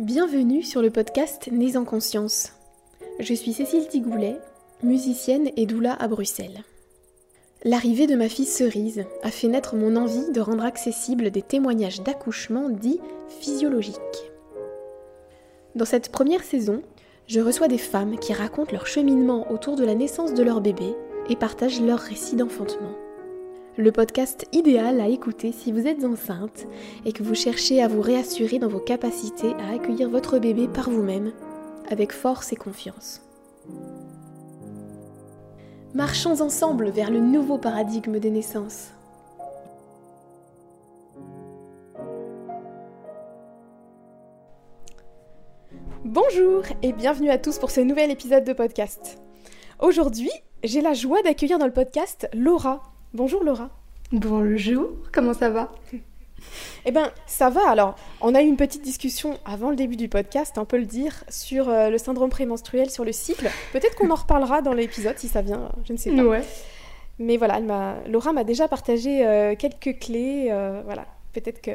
Bienvenue sur le podcast Nés en conscience. Je suis Cécile Tigoulet, musicienne et doula à Bruxelles. L'arrivée de ma fille Cerise a fait naître mon envie de rendre accessibles des témoignages d'accouchement dits physiologiques. Dans cette première saison, je reçois des femmes qui racontent leur cheminement autour de la naissance de leur bébé et partagent leur récit d'enfantement le podcast idéal à écouter si vous êtes enceinte et que vous cherchez à vous réassurer dans vos capacités à accueillir votre bébé par vous-même, avec force et confiance. Marchons ensemble vers le nouveau paradigme des naissances. Bonjour et bienvenue à tous pour ce nouvel épisode de podcast. Aujourd'hui, j'ai la joie d'accueillir dans le podcast Laura, Bonjour Laura. Bonjour, comment ça va? Eh ben, ça va. Alors, on a eu une petite discussion avant le début du podcast, on peut le dire, sur euh, le syndrome prémenstruel, sur le cycle. Peut-être qu'on en reparlera dans l'épisode si ça vient, je ne sais pas. Ouais. Mais voilà, Laura m'a déjà partagé euh, quelques clés. Euh, voilà, peut-être que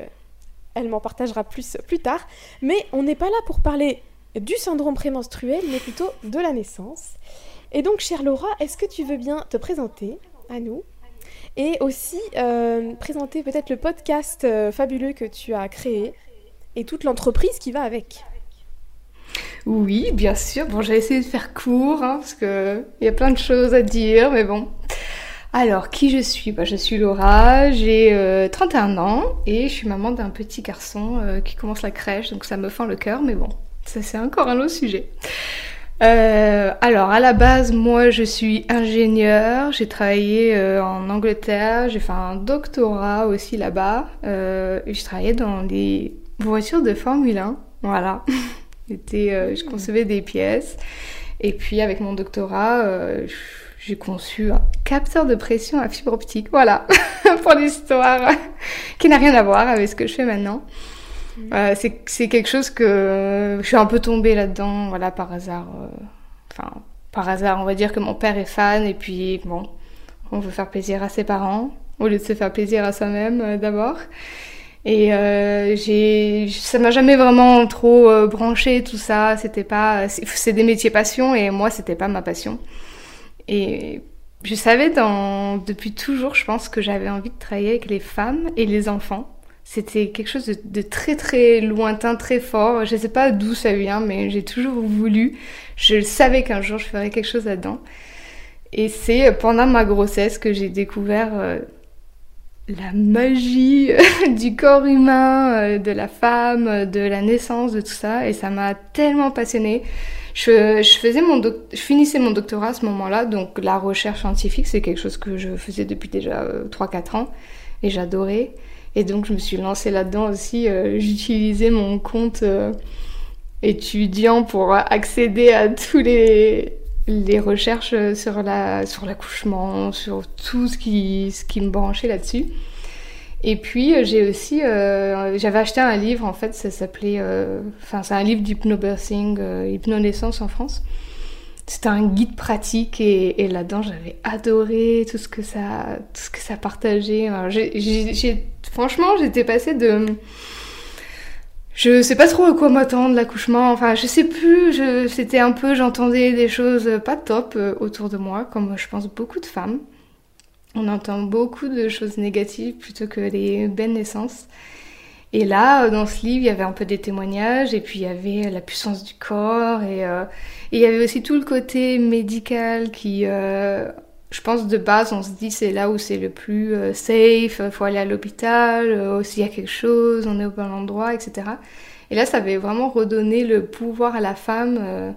elle m'en partagera plus plus tard. Mais on n'est pas là pour parler du syndrome prémenstruel, mais plutôt de la naissance. Et donc, chère Laura, est-ce que tu veux bien te présenter à nous? Et aussi euh, présenter peut-être le podcast euh, fabuleux que tu as créé et toute l'entreprise qui va avec. Oui, bien sûr. Bon, j'ai essayé de faire court hein, parce qu'il y a plein de choses à dire, mais bon. Alors, qui je suis? Bah, Je suis Laura, j'ai 31 euh, ans et je suis maman d'un petit garçon qui commence la crèche, donc ça me fend le cœur, mais bon, ça c'est encore un autre sujet. Euh, alors à la base, moi je suis ingénieure, j'ai travaillé euh, en Angleterre, j'ai fait un doctorat aussi là-bas, euh, j'ai travaillé dans des voitures de Formule 1, voilà. J'étais, je mmh. concevais des pièces et puis avec mon doctorat, j'ai conçu un capteur de pression à fibre optique, voilà, pour l'histoire qui n'a rien à voir avec ce que je fais maintenant. Euh, c'est quelque chose que je suis un peu tombée là-dedans, voilà, par hasard. Euh, enfin, par hasard, on va dire que mon père est fan et puis bon, on veut faire plaisir à ses parents au lieu de se faire plaisir à soi-même euh, d'abord. Et j'ai, ça m'a jamais vraiment trop branché tout ça. C'était pas, c'est des métiers passion et moi c'était pas ma passion. Et je savais dans, depuis toujours, je pense que j'avais envie de travailler avec les femmes et les enfants. C'était quelque chose de, très très lointain, très fort. Je ne sais pas d'où ça vient, mais j'ai toujours voulu. Je savais qu'un jour je ferais quelque chose là-dedans. Et c'est pendant ma grossesse que j'ai découvert euh, la magie du corps humain, euh, de la femme, de la naissance, de tout ça. Et ça m'a tellement passionnée. Je, faisais mon je finissais mon doctorat à ce moment-là, donc la recherche scientifique, c'est quelque chose que je faisais depuis déjà 3-4 euh, ans. Et j'adorais. Et donc je me suis lancée là-dedans aussi. Euh, j'utilisais mon compte euh, étudiant pour accéder à tous les, les recherches sur la sur l'accouchement, sur tout ce qui ce qui me branchait là-dessus. Et puis euh, j'ai aussi j'avais acheté un livre en fait, ça s'appelait enfin c'est un livre d'hypnobirthing, hypnonaissance en France. C'était un guide pratique et, là-dedans j'avais adoré tout ce que ça partageait. Franchement, j'étais passée de. Je sais pas trop à quoi m'attendre, l'accouchement. Enfin, je sais plus. C'était un peu. J'entendais des choses pas top euh, autour de moi, comme je pense beaucoup de femmes. On entend beaucoup de choses négatives plutôt que les belles naissances. Et là, dans ce livre, il y avait un peu des témoignages, et puis il y avait la puissance du corps, et, euh, il y avait aussi tout le côté médical qui, euh, je pense de base, on se dit c'est là où c'est le plus euh, safe, faut aller à l'hôpital, euh, s'il y a quelque chose, on est au bon endroit, etc. Et là, ça avait vraiment redonné le pouvoir à la femme, euh,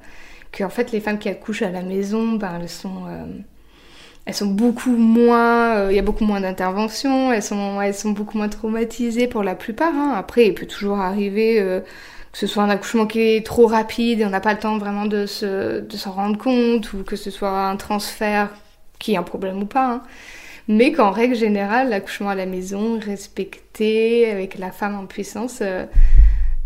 que en fait les femmes qui accouchent à la maison, ben elles sont, elles sont beaucoup moins, il y a beaucoup moins d'interventions, elles sont, elles sont beaucoup moins traumatisées pour la plupart. Hein. Après, il peut toujours arriver que ce soit un accouchement qui est trop rapide et on n'a pas le temps vraiment de se, de s'en rendre compte, ou que ce soit un transfert qui est un problème ou pas, hein. mais qu'en règle générale, l'accouchement à la maison, respecté, avec la femme en puissance, euh,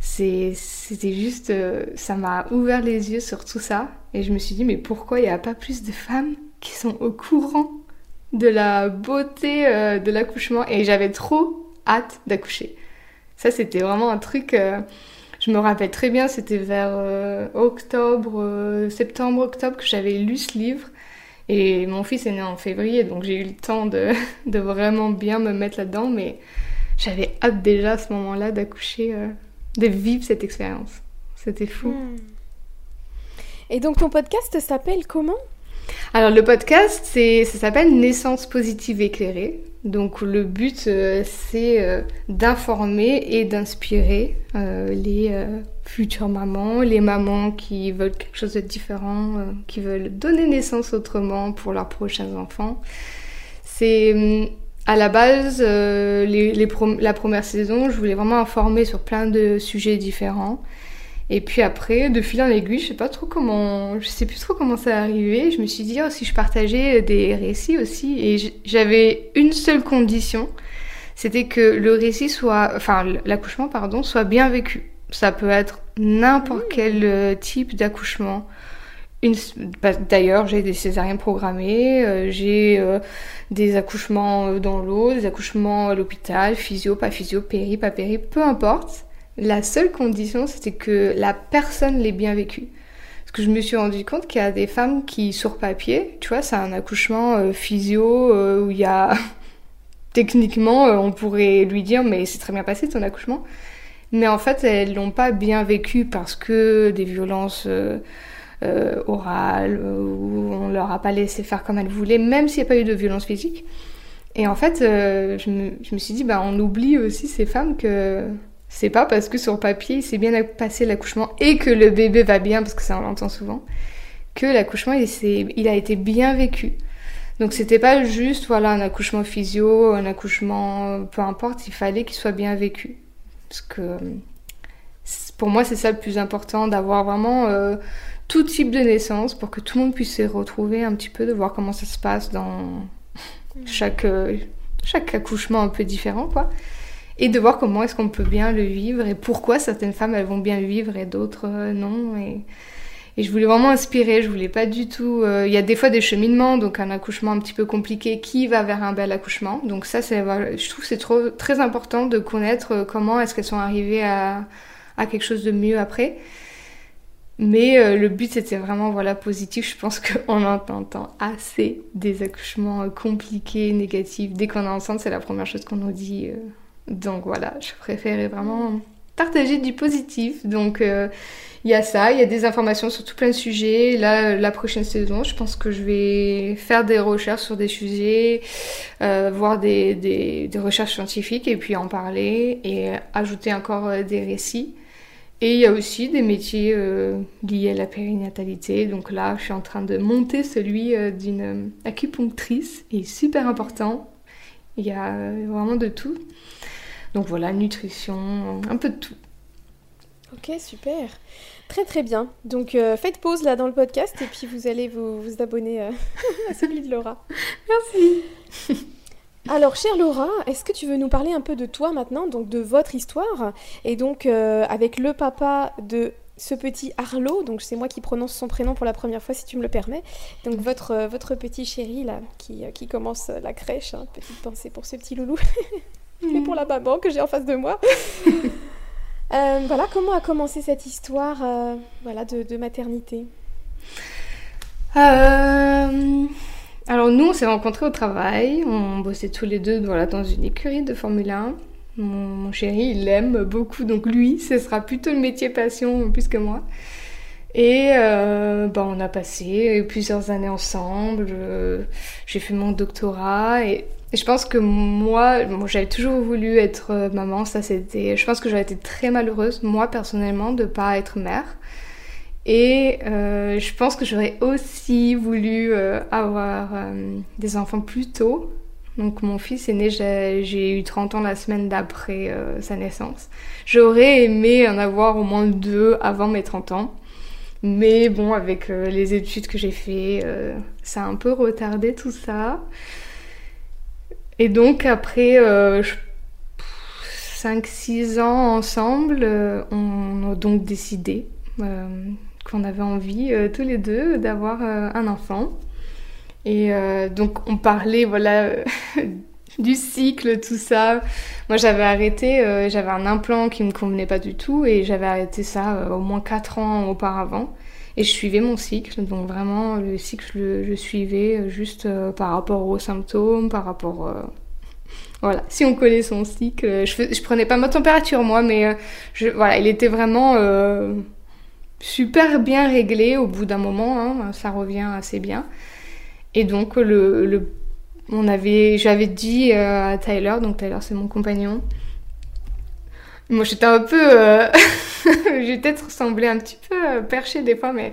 c'était juste, euh, ça m'a ouvert les yeux sur tout ça, et je me suis dit, mais pourquoi il n'y a pas plus de femmes qui sont au courant de la beauté euh, de l'accouchement Et j'avais trop hâte d'accoucher. Ça, c'était vraiment un truc Je me rappelle très bien, c'était vers octobre, septembre, octobre que j'avais lu ce livre. Et mon fils est né en février, donc j'ai eu le temps de, de vraiment bien me mettre là-dedans, mais j'avais hâte déjà à ce moment-là d'accoucher, de vivre cette expérience. C'était fou. Hmm. Et donc ton podcast s'appelle comment? Alors le podcast, c'est, ça s'appelle Naissance positive éclairée. Donc le but, euh, c'est euh, d'informer et d'inspirer euh, les futures mamans, les mamans qui veulent quelque chose de différent, qui veulent donner naissance autrement pour leurs prochains enfants. C'est hum, à la base, la première saison, je voulais vraiment informer sur plein de sujets différents. Et puis après, de fil en aiguille, je sais pas trop comment, je sais plus trop comment ça est arrivé. Je me suis dit, oh, si je partageais des récits aussi. Et j'avais une seule condition, c'était que le récit soit, enfin, l'accouchement, pardon, soit bien vécu. Ça peut être n'importe mmh. quel euh, type d'accouchement. Bah, d'ailleurs, j'ai des césariennes programmées, euh, j'ai euh, des accouchements dans l'eau, des accouchements à l'hôpital, physio, pas physio, péri, pas péri, peu importe. La seule condition, c'était que la personne l'ait bien vécu. Parce que je me suis rendu compte qu'il y a des femmes qui, sur papier, tu vois, c'est un accouchement euh, physio euh, où il y a. Techniquement, euh, on pourrait lui dire, mais c'est très bien passé ton accouchement. Mais en fait, elles l'ont pas bien vécu parce que des violences orales, ou on leur a pas laissé faire comme elles voulaient, même s'il n'y a pas eu de violence physique. Et en fait, je me, je, me, suis dit, bah, on oublie aussi ces femmes que c'est pas parce que sur papier il s'est bien passé l'accouchement et que le bébé va bien, parce que ça on l'entend souvent, que l'accouchement il, il, a été bien vécu. Donc c'était pas juste voilà un accouchement physio, un accouchement peu importe, il fallait qu'il soit bien vécu. Parce que pour moi c'est ça le plus important, d'avoir vraiment euh, tout type de naissance pour que tout le monde puisse se retrouver un petit peu, de voir comment ça se passe dans chaque, euh, chaque accouchement un peu différent quoi et de voir comment est-ce qu'on peut bien le vivre et pourquoi certaines femmes elles vont bien le vivre et d'autres euh, non. Et, et, je voulais vraiment inspirer, je voulais pas du tout. Euh, il y a des fois des cheminements, donc un accouchement un petit peu compliqué qui va vers un bel accouchement. Donc ça, je trouve c'est trop très important de connaître euh, comment est-ce qu'elles sont arrivées à, à quelque chose de mieux après. Mais le but c'était vraiment voilà positif. Je pense qu'on entend assez des accouchements compliqués, négatifs. Dès qu'on est enceinte, c'est la première chose qu'on nous dit. Donc voilà, je préférais vraiment partager du positif. Donc euh, il y a ça, il y a des informations sur tout plein de sujets. Là, la prochaine saison, je pense que je vais faire des recherches sur des sujets, euh, voir des, des, recherches scientifiques et puis en parler et ajouter encore euh, des récits. Et il y a aussi des métiers liés à la périnatalité. Donc là, je suis en train de monter celui d'une acupunctrice, et super important. Il y a vraiment de tout. Donc voilà, nutrition, un peu de tout. Ok, super. Très très bien. Donc euh, faites pause là dans le podcast et puis vous allez vous, vous abonner euh, à celui de Laura. Merci. Alors, chère Laura, est-ce que tu veux nous parler un peu de toi maintenant, donc de votre histoire, et donc euh, avec le papa de ce petit Arlo, donc c'est moi qui prononce son prénom pour la première fois si tu me le permets, donc votre, votre petit chéri là qui, qui commence la crèche, hein, petite pensée pour ce petit loulou. et pour la maman que j'ai en face de moi. Euh, voilà, comment a commencé cette histoire euh, voilà, de, maternité? Euh, Alors nous, on s'est rencontrés au travail, on bossait tous les deux dans une écurie de Formule 1. Mon, chéri, il l'aime beaucoup, donc lui, ce sera plutôt le métier passion plus que moi. Et bah, on a passé plusieurs années ensemble. J'ai fait mon doctorat et je pense que moi, j'avais toujours voulu être euh, maman. Ça, c'était. Je pense que j'aurais été très malheureuse, moi personnellement, de pas être mère. Et euh, je pense que j'aurais aussi voulu euh, avoir des enfants plus tôt. Donc mon fils est né, j'ai eu 30 ans la semaine d'après sa naissance. J'aurais aimé en avoir au moins deux avant mes 30 ans. Mais bon, avec les études que j'ai fait, ça a un peu retardé tout ça. Et donc après 5-6 euh, ans ensemble, euh, on a donc décidé euh, qu'on avait envie tous les deux d'avoir un enfant. Et donc on parlait, voilà, du cycle, tout ça. Moi, j'avais arrêté, euh, j'avais un implant qui me convenait pas du tout et j'avais arrêté ça euh, au moins 4 ans auparavant. Et je suivais mon cycle, donc vraiment le cycle, je, suivais euh, juste par rapport aux symptômes, par rapport... voilà, si on connaît son cycle, je, je prenais pas ma température moi, mais voilà, il était vraiment super bien réglé au bout d'un moment, hein, ça revient assez bien. Et donc le, le on avait, j'avais dit euh, à Tyler, donc Tyler c'est mon compagnon. Moi j'étais un peu, euh, j'ai peut-être ressemblé un petit peu euh, perché des fois, mais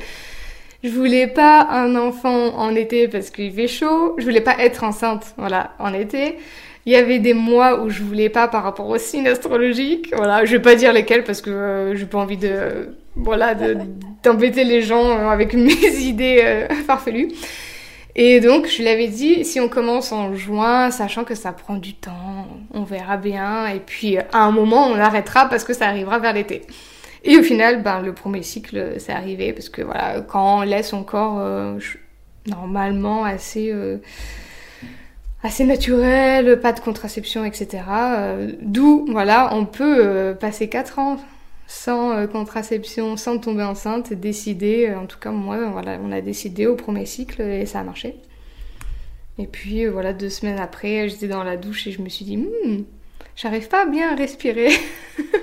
je voulais pas un enfant en été parce qu'il fait chaud. Je voulais pas être enceinte, voilà, en été. Il y avait des mois où je voulais pas par rapport aux signes astrologiques. Voilà, je vais pas dire lesquels parce que j'ai pas envie de, voilà, d'embêter les gens avec mes idées farfelues. Et donc, je l'avais dit, si on commence en juin, sachant que ça prend du temps, on verra bien. Et puis, à un moment, on arrêtera parce que ça arrivera vers l'été. Et au final, ben, le premier cycle, c'est arrivé parce que voilà, quand on laisse son corps euh, normalement assez, euh, assez naturel, pas de contraception, etc. Euh, d'où, voilà, on peut passer 4 ans sans euh, contraception, sans tomber enceinte, décider, euh, en tout cas moi, voilà, on a décidé au premier cycle et ça a marché. Et puis euh, voilà, deux semaines après, j'étais dans la douche et je me suis dit, hmm, j'arrive pas bien à respirer.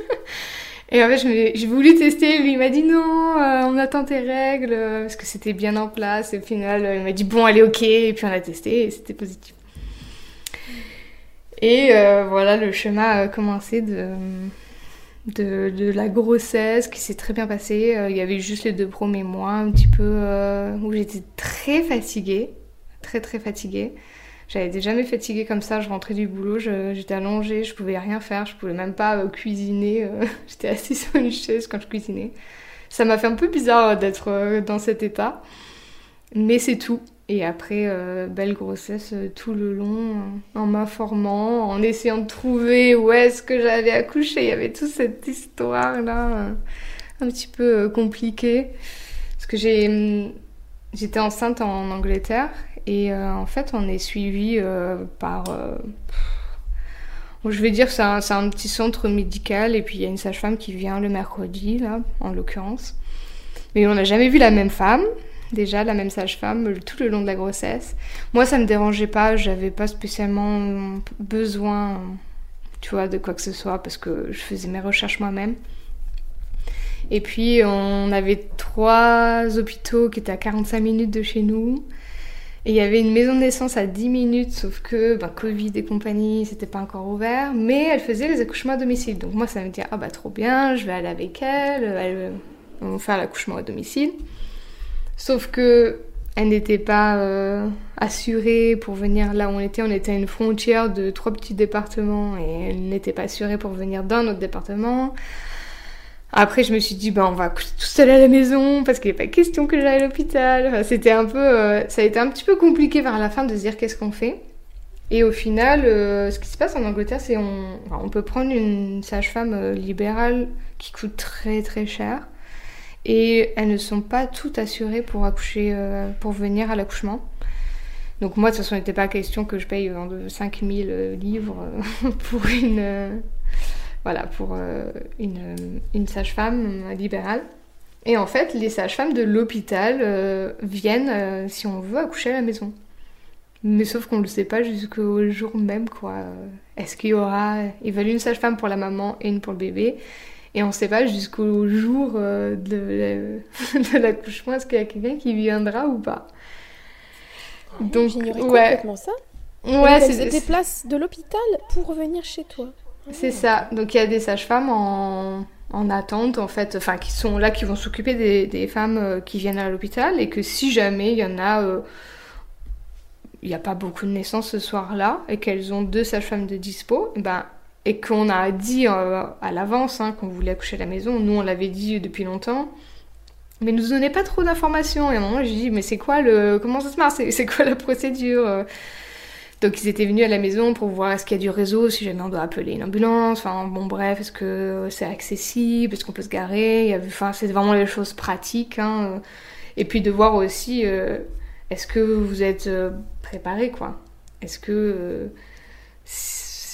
et en fait, j'ai voulu tester, lui il m'a dit non, on attend tes règles, parce que c'était bien en place. Et au final, il m'a dit bon, allez, ok, et puis on a testé et c'était positif. Et voilà, le chemin a commencé de de, la grossesse qui s'est très bien passée. Euh, il y avait juste les deux premiers mois, un petit peu euh, où j'étais très fatiguée, très très fatiguée. J'avais été jamais fatiguée comme ça. Je rentrais du boulot, j'étais allongée, je pouvais rien faire, je pouvais même pas euh, cuisiner. j'étais assise sur une chaise quand je cuisinais. Ça m'a fait un peu bizarre d'être dans cet état, mais c'est tout. Et après, euh, belle grossesse euh, tout le long, euh, en m'informant, en essayant de trouver où est-ce que j'allais accoucher. Il y avait toute cette histoire-là, un petit peu compliquée. Parce que j'ai, hum, j'étais enceinte en Angleterre et en fait, on est suivi par. je vais dire, c'est un, c'est un petit centre médical et puis il y a une sage-femme qui vient le mercredi, là, en l'occurrence. Mais on n'a jamais vu la même femme déjà, la même sage-femme, tout le long de la grossesse. Moi, ça me dérangeait pas, j'avais pas spécialement besoin, tu vois, de quoi que ce soit, parce que je faisais mes recherches moi-même. Et puis, on avait trois hôpitaux qui étaient à 45 minutes de chez nous. Et il y avait une maison de naissance à 10 minutes, sauf que ben, Covid et compagnie, c'était pas encore ouvert. Mais elle faisait les accouchements à domicile. Donc moi, ça me dit, ah bah trop bien, je vais aller avec elle, elle va faire l'accouchement à domicile. Sauf que elle n'était pas euh, assurée pour venir là où on était. On était à une frontière de trois petits départements et elle n'était pas assurée pour venir d'un autre département. Après, je me suis dit, ben, on va coucher tout seul à la maison parce qu'il a pas question que j'aille à l'hôpital. c'était un peu, euh, ça a été un petit peu compliqué vers la fin de se dire qu'est-ce qu'on fait? Et au final, euh, ce qui se passe en Angleterre, c'est on, on peut prendre une sage-femme libérale qui coûte très très cher et elles ne sont pas toutes assurées pour accoucher, euh, pour venir à l'accouchement. Donc moi, de toute façon, il n'était pas question que je paye 5000 euh, livres euh, pour une, voilà, pour une sage-femme libérale. Et en fait, les sages-femmes de l'hôpital viennent, si on veut, accoucher à la maison. Mais sauf qu'on ne le sait pas jusqu'au jour même, quoi. Est-ce qu'il y aura... Ils veulent une sage-femme pour la maman et une pour le bébé. Et on ne sait pas jusqu'au jour euh, de, l'accouchement, est-ce qu'il y a quelqu'un qui viendra ou pas. Ah Donc, J'ignorais complètement ça. Ouais, c'est des places de l'hôpital pour venir chez toi. C'est ça. Donc il y a des sages-femmes en, en, attente, en fait, enfin qui sont là, qui vont s'occuper des, des, femmes euh, qui viennent à l'hôpital et que si jamais il y en a, euh, il n'y a pas beaucoup de naissances ce soir-là et qu'elles ont deux sages-femmes de dispo, ben et qu'on a dit euh, à l'avance hein, qu'on voulait accoucher à la maison. Nous, on l'avait dit depuis longtemps. Mais nous donnait pas trop d'informations. Et à un moment, j'ai dit, mais c'est quoi le. Comment ça se passe C'est quoi la procédure Donc, ils étaient venus à la maison pour voir est-ce qu'il y a du réseau, si jamais on doit appeler une ambulance. Enfin, bon, bref, est-ce que c'est accessible? Est-ce qu'on peut se garer? Enfin, c'est vraiment les choses pratiques. Hein. Et puis de voir aussi, euh, est-ce que vous êtes euh, préparé, quoi? Est-ce que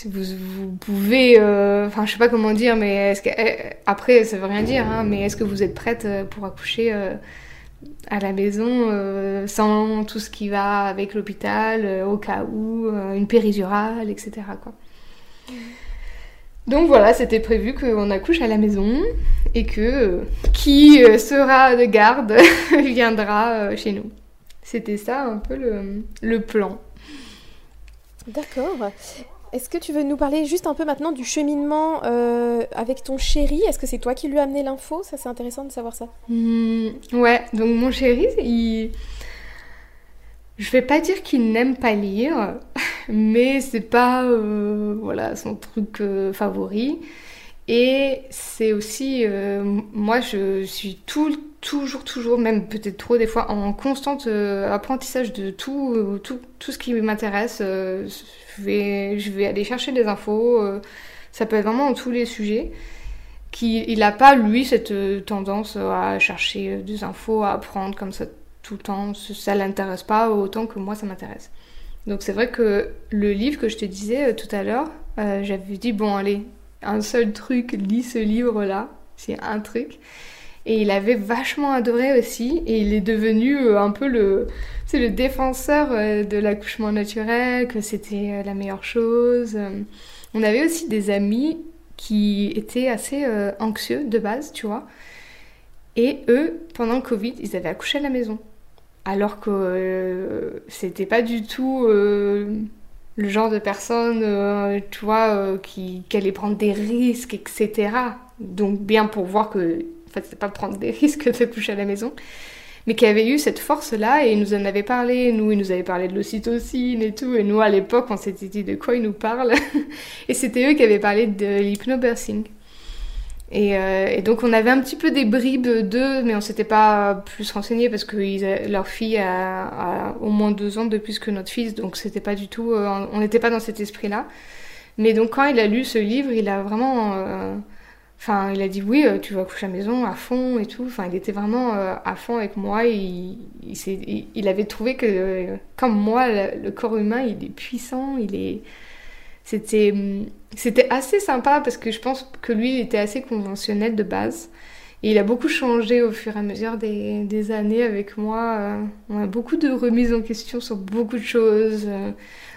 vous, vous pouvez, euh, enfin je sais pas comment dire, mais eh, après ça veut rien dire, hein, mais est-ce que vous êtes prête euh, pour accoucher euh, à la maison sans tout ce qui va avec l'hôpital au cas où, une péridurale, etc. Donc voilà, c'était prévu qu'on accouche à la maison et que qui sera de garde viendra chez nous. C'était ça un peu le, le plan. D'accord. Est-ce que tu veux nous parler juste un peu maintenant du cheminement euh, avec ton chéri? Est-ce que c'est toi qui lui as amené l'info? Ça, c'est intéressant de savoir ça. Hmm, ouais, donc mon chéri, il... Je vais pas dire qu'il n'aime pas lire, mais c'est pas euh, voilà, son truc euh, favori. Et c'est aussi, moi je suis tout, toujours, toujours, même peut-être trop des fois, en constant apprentissage de tout, tout, tout ce qui m'intéresse je vais, je vais aller chercher des infos. Euh, ça peut être vraiment tous les sujets. Qui, il n'a pas, lui, cette euh, tendance à chercher euh, des infos, à apprendre comme ça tout le temps. Ça l'intéresse pas autant que moi, ça m'intéresse. Donc c'est vrai que le livre que je te disais tout à l'heure, j'avais dit, bon, allez, un seul truc, lis ce livre-là. C'est un truc. Et il avait vachement adoré aussi. Et il est devenu euh, un peu le, le défenseur euh, de l'accouchement naturel, que c'était euh, la meilleure chose. On avait aussi des amis qui étaient assez anxieux de base, tu vois. Et eux, pendant le Covid, ils avaient accouché à la maison. Alors que c'était pas du tout le genre de personne, tu vois, qui, allait prendre des risques, etc. Donc bien pour voir que fait, c'est pas prendre des risques de coucher à la maison, mais qui avait eu cette force-là et il nous en avait parlé. Nous, il nous avait parlé de l'ocytocine et tout, et nous, à l'époque, on s'était dit de quoi il nous parle? et c'était eux qui avaient parlé de l'hypnobirthing. Et, euh, et, donc on avait un petit peu des bribes d'eux, mais on s'était pas plus renseigné parce que leur fille a, au moins deux ans de plus que notre fils, donc c'était pas du tout, euh, on n'était pas dans cet esprit-là. Mais donc quand il a lu ce livre, il a vraiment euh, Enfin, il a dit oui, euh, tu vas coucher à la maison à fond et tout. Enfin, il était vraiment euh, à fond avec moi. il, il, avait trouvé que, euh, comme moi, le, corps humain, il est puissant. Il est, c'était, c'était assez sympa parce que je pense que lui, il était assez conventionnel de base. Et il a beaucoup changé au fur et à mesure des années avec moi. on a beaucoup de remises en question sur beaucoup de choses.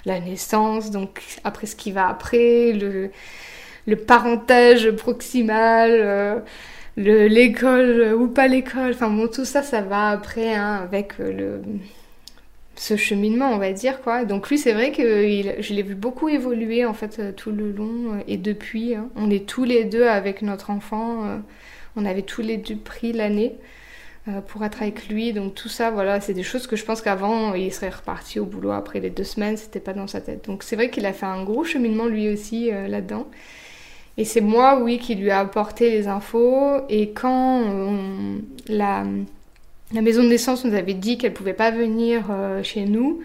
la naissance, donc après ce qui va après, le le parentage proximal, euh, l'école ou pas l'école. Enfin bon, tout ça, ça va après hein, avec euh, le ce cheminement, on va dire quoi. Donc lui, c'est vrai que je l'ai vu beaucoup évoluer en fait euh, tout le long et depuis. Hein. on est tous les deux avec notre enfant. on avait tous les deux pris l'année pour être avec lui. Donc tout ça, voilà, c'est des choses que je pense qu'avant, il serait reparti au boulot après les deux semaines, c'était pas dans sa tête. Donc c'est vrai qu'il a fait un gros cheminement lui aussi là-dedans. Et c'est moi, oui, qui lui a apporté les infos. Et quand la, la, maison de naissance nous avait dit qu'elle pouvait pas venir euh, chez nous,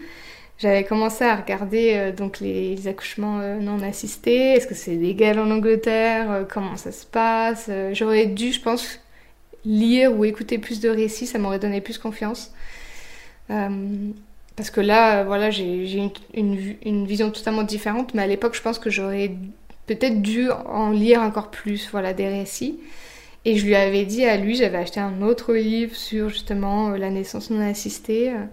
j'avais commencé à regarder euh, donc les, accouchements euh, non assistés. Est-ce que c'est légal en Angleterre? Comment ça se passe? J'aurais dû, je pense, lire ou écouter plus de récits. Ça m'aurait donné plus confiance. parce que là, voilà, j'ai une, vision totalement différente. Mais à l'époque, je pense que j'aurais peut-être dû en lire encore plus, voilà, des récits. Et je lui avais dit à lui, j'avais acheté un autre livre sur justement euh, la naissance non assistée. Euh,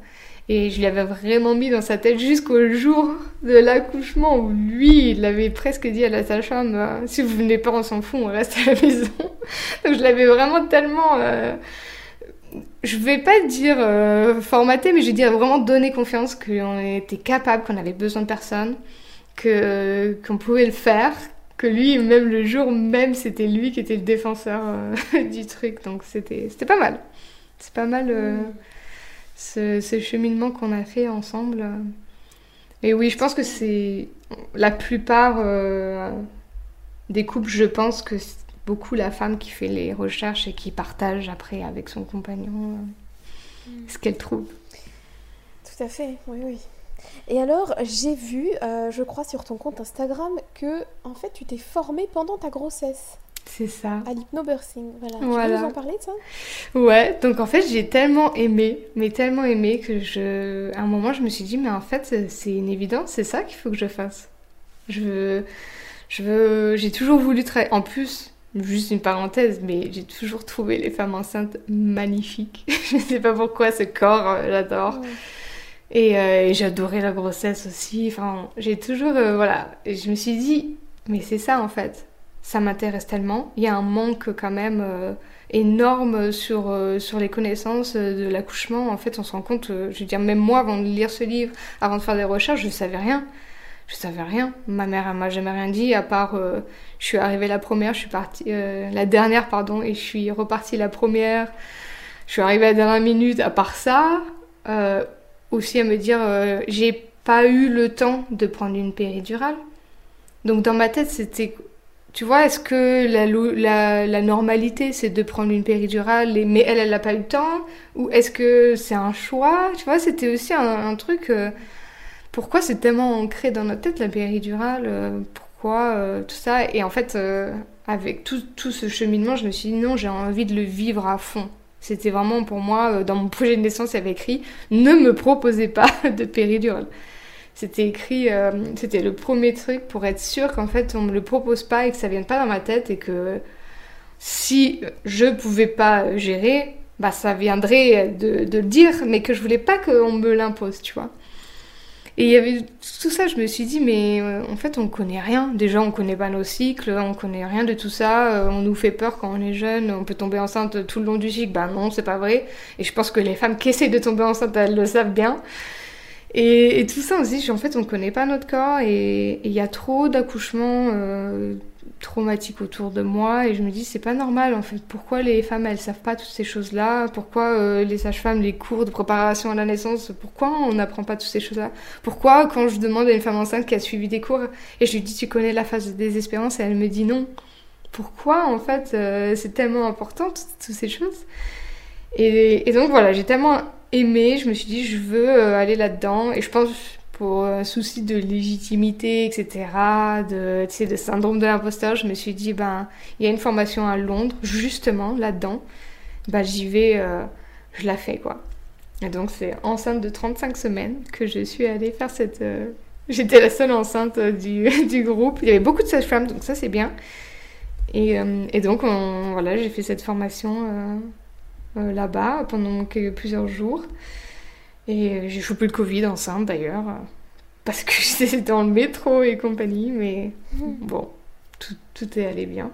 et je lui avais vraiment mis dans sa tête jusqu'au jour de l'accouchement où lui, il avait presque dit à la sage-femme euh, Si vous venez pas, on s'en fout, on reste à la maison. Donc je l'avais vraiment tellement. je vais pas dire formaté, mais je vais dire vraiment donné confiance qu'on était capable, qu'on avait besoin de personne que qu'on pouvait le faire, que lui, même le jour même, c'était lui qui était le défenseur euh, du truc. Donc c'était c'était pas mal. C'est pas mal euh, ce, ce, cheminement qu'on a fait ensemble. Et oui, je pense que c'est la plupart euh, des couples, je pense que c'est beaucoup la femme qui fait les recherches et qui partage après avec son compagnon mm. ce qu'elle trouve. Tout à fait, oui, oui. Et alors, j'ai vu, euh, je crois sur ton compte Instagram, que en fait, tu t'es formée pendant ta grossesse. C'est ça. À l'hypnobirthing. Voilà. Tu peux nous en parler de ça? Ouais, donc en fait, j'ai tellement aimé, mais tellement aimé que je. À un moment, je me suis dit, mais en fait, c'est une évidence, c'est ça qu'il faut que je fasse. Je veux, je veux, j'ai toujours voulu travailler. En plus, juste une parenthèse, mais j'ai toujours trouvé les femmes enceintes magnifiques. je sais pas pourquoi ce corps, euh, j'adore. Et, euh, et j'adorais la grossesse aussi. Enfin, j'ai toujours, euh, voilà. Je me suis dit, mais c'est ça en fait. Ça m'intéresse tellement. Il y a un manque quand même énorme sur, sur les connaissances de l'accouchement. En fait, on se rend compte, je veux dire, même moi, avant de lire ce livre, avant de faire des recherches, je savais rien je savais rien. Ma mère, elle m'a jamais rien dit, à part, euh, je suis arrivée la première, je suis partie, euh, la dernière, pardon, et je suis repartie la première. Je suis arrivée à la dernière minute, à part ça, euh, aussi à me dire, j'ai pas eu le temps de prendre une péridurale. Donc dans ma tête, c'était, tu vois, est-ce que la, la, la normalité, c'est de prendre une péridurale, mais elle, elle n'a pas eu le temps? Ou est-ce que c'est un choix? Tu vois, c'était aussi un, truc pourquoi c'est tellement ancré dans notre tête la péridurale euh, Pourquoi euh, tout ça? Et en fait, euh, avec tout, tout, ce cheminement, je me suis dit non, j'ai envie de le vivre à fond. C'était vraiment pour moi, dans mon projet de naissance, il y avait écrit ne me proposez pas de péridurale. C'était écrit, c'était le premier truc pour être sûr qu'en fait on me le propose pas et que ça vienne pas dans ma tête et que si je pouvais pas gérer, bah ça viendrait de, de le dire, mais que je voulais pas qu'on me l'impose, tu vois. Et il y avait tout ça, je me suis dit, mais euh, en fait, on connaît rien. Déjà, on connaît pas nos cycles, on connaît rien de tout ça. Euh, on nous fait peur quand on est jeune, on peut tomber enceinte tout le long du cycle. Bah non, c'est pas vrai. Et je pense que les femmes qui essaient de tomber enceinte, elles le savent bien. Et, tout ça, on se dit, en fait, on connaît pas notre corps et il y a trop d'accouchements. Euh, traumatique autour de moi et je me dis c'est pas normal en fait. Pourquoi les femmes elles savent pas toutes ces choses là pourquoi euh, les sages-femmes les cours de préparation à la naissance pourquoi on n'apprend pas toutes ces choses là pourquoi quand je demande à une femme enceinte qui a suivi des cours et je lui dis tu connais la phase de désespérance et elle me dit non. Pourquoi en fait euh, c'est tellement important toutes, ces choses? Et, et donc voilà j'ai tellement aimé je me suis dit je veux euh, aller là dedans et je pense pour un souci de légitimité, etc., de, syndrome de l'imposteur, je me suis dit, ben, il y a une formation à Londres, justement, là-dedans. Ben, j'y vais, euh, je la fais, quoi. Et donc, c'est enceinte de 35 semaines que je suis allée faire cette... Euh, j'étais la seule enceinte du, du, groupe. Il y avait beaucoup de sages-femmes, donc ça, c'est bien. Et, euh, et donc, voilà, j'ai fait cette formation là-bas pendant plusieurs jours. Et j'ai chopé le Covid enceinte d'ailleurs, parce que j'étais dans le métro et compagnie, mais bon, tout, est allé bien.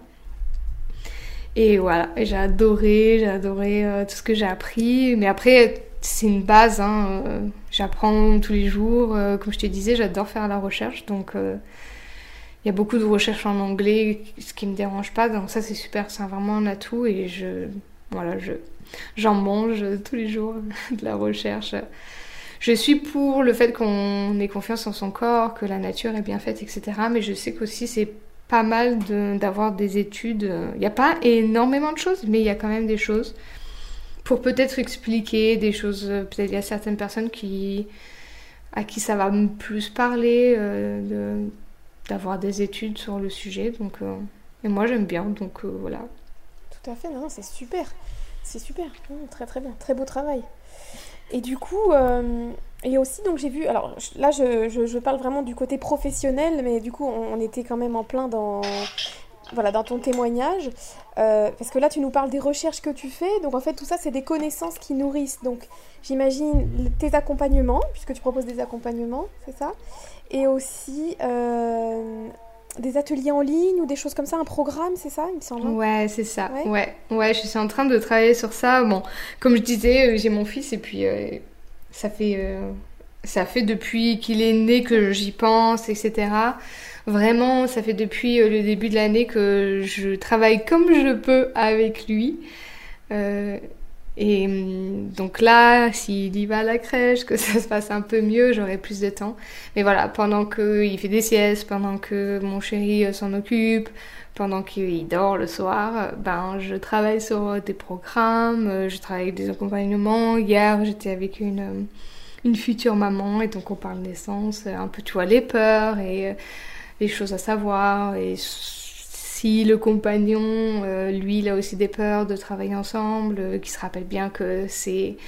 Et voilà, j'ai adoré, j'ai adoré euh, tout ce que j'ai appris. Mais après, c'est une base, hein, euh, j'apprends tous les jours. Euh, comme je te disais, j'adore faire la recherche, donc il y a beaucoup de recherches en anglais, ce qui me dérange pas. Donc ça, c'est super, c'est vraiment un atout et je, voilà, je, j'en mange tous les jours de la recherche. Je suis pour le fait qu'on ait confiance en son corps, que la nature est bien faite, etc. Mais je sais qu'aussi c'est pas mal d'avoir des études. Il n'y a pas énormément de choses, mais il y a quand même des choses pour peut-être expliquer des choses. Peut-être il y a certaines personnes qui à qui ça va plus parler euh, d'avoir des études sur le sujet. Donc, euh, et moi j'aime bien, donc euh, voilà. Tout à fait, non, c'est super. C'est super, très très bien, très beau travail. Et du coup, euh, et aussi, donc j'ai vu, alors là je, je, parle vraiment du côté professionnel, mais du coup on, était quand même en plein dans, voilà, dans ton témoignage, euh, parce que là tu nous parles des recherches que tu fais, donc en fait tout ça c'est des connaissances qui nourrissent, donc j'imagine tes accompagnements, puisque tu proposes des accompagnements, c'est ça, et aussi euh, des ateliers en ligne ou des choses comme ça, un programme, c'est ça, il me semble hein Ouais, c'est ça. Ouais. ouais. je suis en train de travailler sur ça. Bon, comme je disais, euh, j'ai mon fils et puis euh, ça fait euh, ça fait depuis qu'il est né que j'y pense, etc. Vraiment, ça fait depuis le début de l'année que je travaille comme je peux avec lui. Et hum, donc là, s'il y va à la crèche, que ça se passe un peu mieux, j'aurai plus de temps. Mais voilà, pendant qu'il fait des siestes, pendant que mon chéri euh, s'en occupe, pendant qu'il dort le soir, ben je travaille sur des programmes, euh, je travaille avec des accompagnements. Hier, j'étais avec une, euh, une future maman et donc on parle naissance, un peu tu vois les peurs et les choses à savoir et si le compagnon, euh, lui, il a aussi des peurs de travailler ensemble, euh, qui se rappelle bien que c'est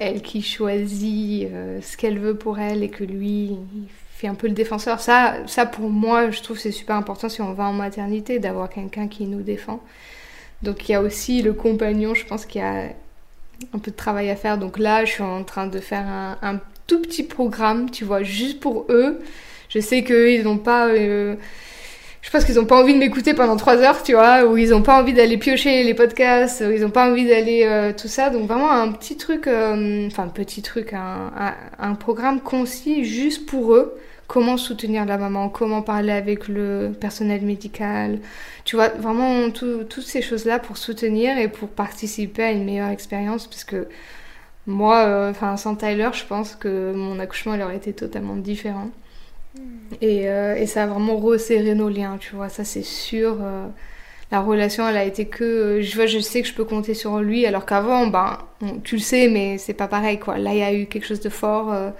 elle qui choisit euh, ce qu'elle veut pour elle et que lui, il fait un peu le défenseur. Ça, ça pour moi, je trouve c'est super important si on va en maternité d'avoir quelqu'un qui nous défend. Donc il y a aussi le compagnon, je pense qu'il y a un peu de travail à faire. Donc là, je suis en train de faire un, tout petit programme, tu vois, juste pour eux. Je sais qu'eux, ils n'ont pas... Je pense qu'ils n'ont pas envie de m'écouter pendant trois heures, tu vois, ou ils n'ont pas envie d'aller piocher les podcasts, ou ils n'ont pas envie d'aller euh, tout ça. Donc vraiment un petit truc, euh, enfin un petit truc, un, un, programme concis juste pour eux. Comment soutenir la maman, comment parler avec le personnel médical, tu vois, vraiment toutes ces choses-là pour soutenir et pour participer à une meilleure expérience, parce que moi, euh, enfin sans Tyler, je pense que mon accouchement il aurait été totalement différent. Et, euh, et, ça a vraiment resserré nos liens, tu vois, ça c'est sûr. Euh, la relation, elle a été que. Je vois, je sais que je peux compter sur lui, alors qu'avant, ben, tu le sais, mais c'est pas pareil, quoi. Là, il y a eu quelque chose de fort. Euh,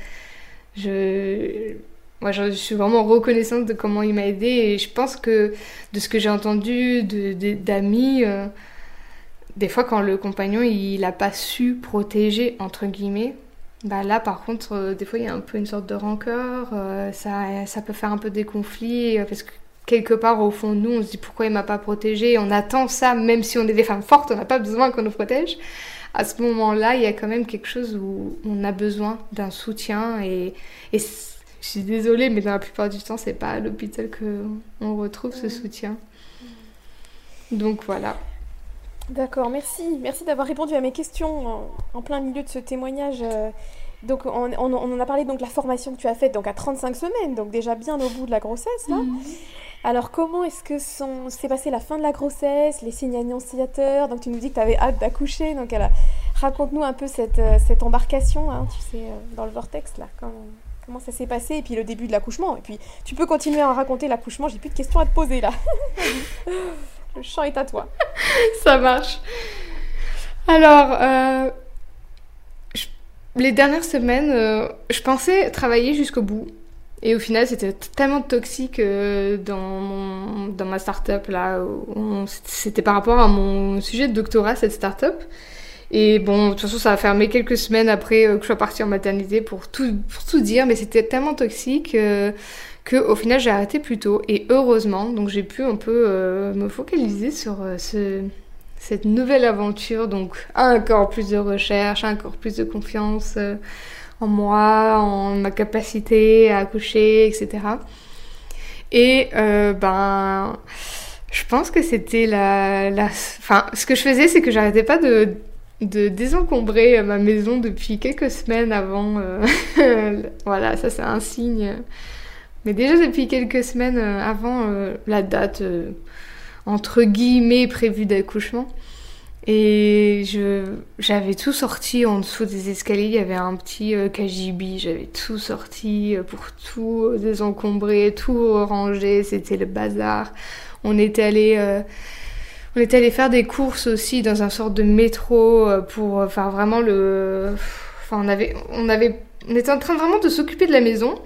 je. Moi, je suis vraiment reconnaissante de comment il m'a aidé et je pense que de ce que j'ai entendu d'amis, des fois quand le compagnon il n'a pas su protéger entre guillemets, bah là, par contre, euh, des fois, il y a un peu une sorte de rancœur. Euh, ça, ça peut faire un peu des conflits. Euh, parce que quelque part, au fond de nous, on se dit pourquoi il m'a pas protégée. On attend ça, même si on est des femmes fortes, on n'a pas besoin qu'on nous protège. À ce moment-là, il y a quand même quelque chose où on a besoin d'un soutien. Et, et je suis désolée, mais dans la plupart du temps, c'est pas à l'hôpital qu'on retrouve ce soutien. Donc voilà. D'accord, merci. Merci d'avoir répondu à mes questions en, plein milieu de ce témoignage. Euh, donc, on, en a parlé donc de la formation que tu as faite donc à 35 semaines, donc déjà bien au bout de la grossesse. Mhm. Alors, comment est-ce que s'est passée la fin de la grossesse, les signes annonciateurs? Donc, tu nous dis que tu avais hâte d'accoucher. Donc, raconte-nous un peu cette, euh, cette embarcation, hein, tu sais, euh, dans le vortex, là. Comment, comment ça s'est passé? Et puis, le début de l'accouchement. Et puis, tu peux continuer à raconter l'accouchement. J'ai plus de questions à te poser, là. Le chant est à toi. Ça marche. Alors, euh, les dernières semaines, euh, je pensais travailler jusqu'au bout. Et au final, c'était tellement toxique euh, dans, mon, dans ma start-up. C'était par rapport à mon sujet de doctorat, cette start-up. Et bon, de toute façon, ça a fermé quelques semaines après que je sois partie en maternité pour tout, pour tout dire, mais c'était tellement toxique que au final j'ai arrêté plus tôt et heureusement donc j'ai pu un peu euh, me focaliser sur euh, ce, cette nouvelle aventure donc encore plus de recherche encore plus de confiance euh, en moi en ma capacité à accoucher etc et ben je pense que c'était la, la enfin ce que je faisais c'est que j'arrêtais pas de de désencombrer ma maison depuis quelques semaines avant. voilà, ça c'est un signe mais déjà depuis quelques semaines euh, avant euh, la date euh, entre guillemets prévue d'accouchement. Et je, j'avais tout sorti en dessous des escaliers. Il y avait un petit KGB. J'avais tout sorti pour tout désencombrer, tout ranger. C'était le bazar. On était allé, on était allé faire des courses aussi dans un sorte de métro pour faire vraiment le. Enfin, on avait, on avait, on était en train vraiment de s'occuper de la maison.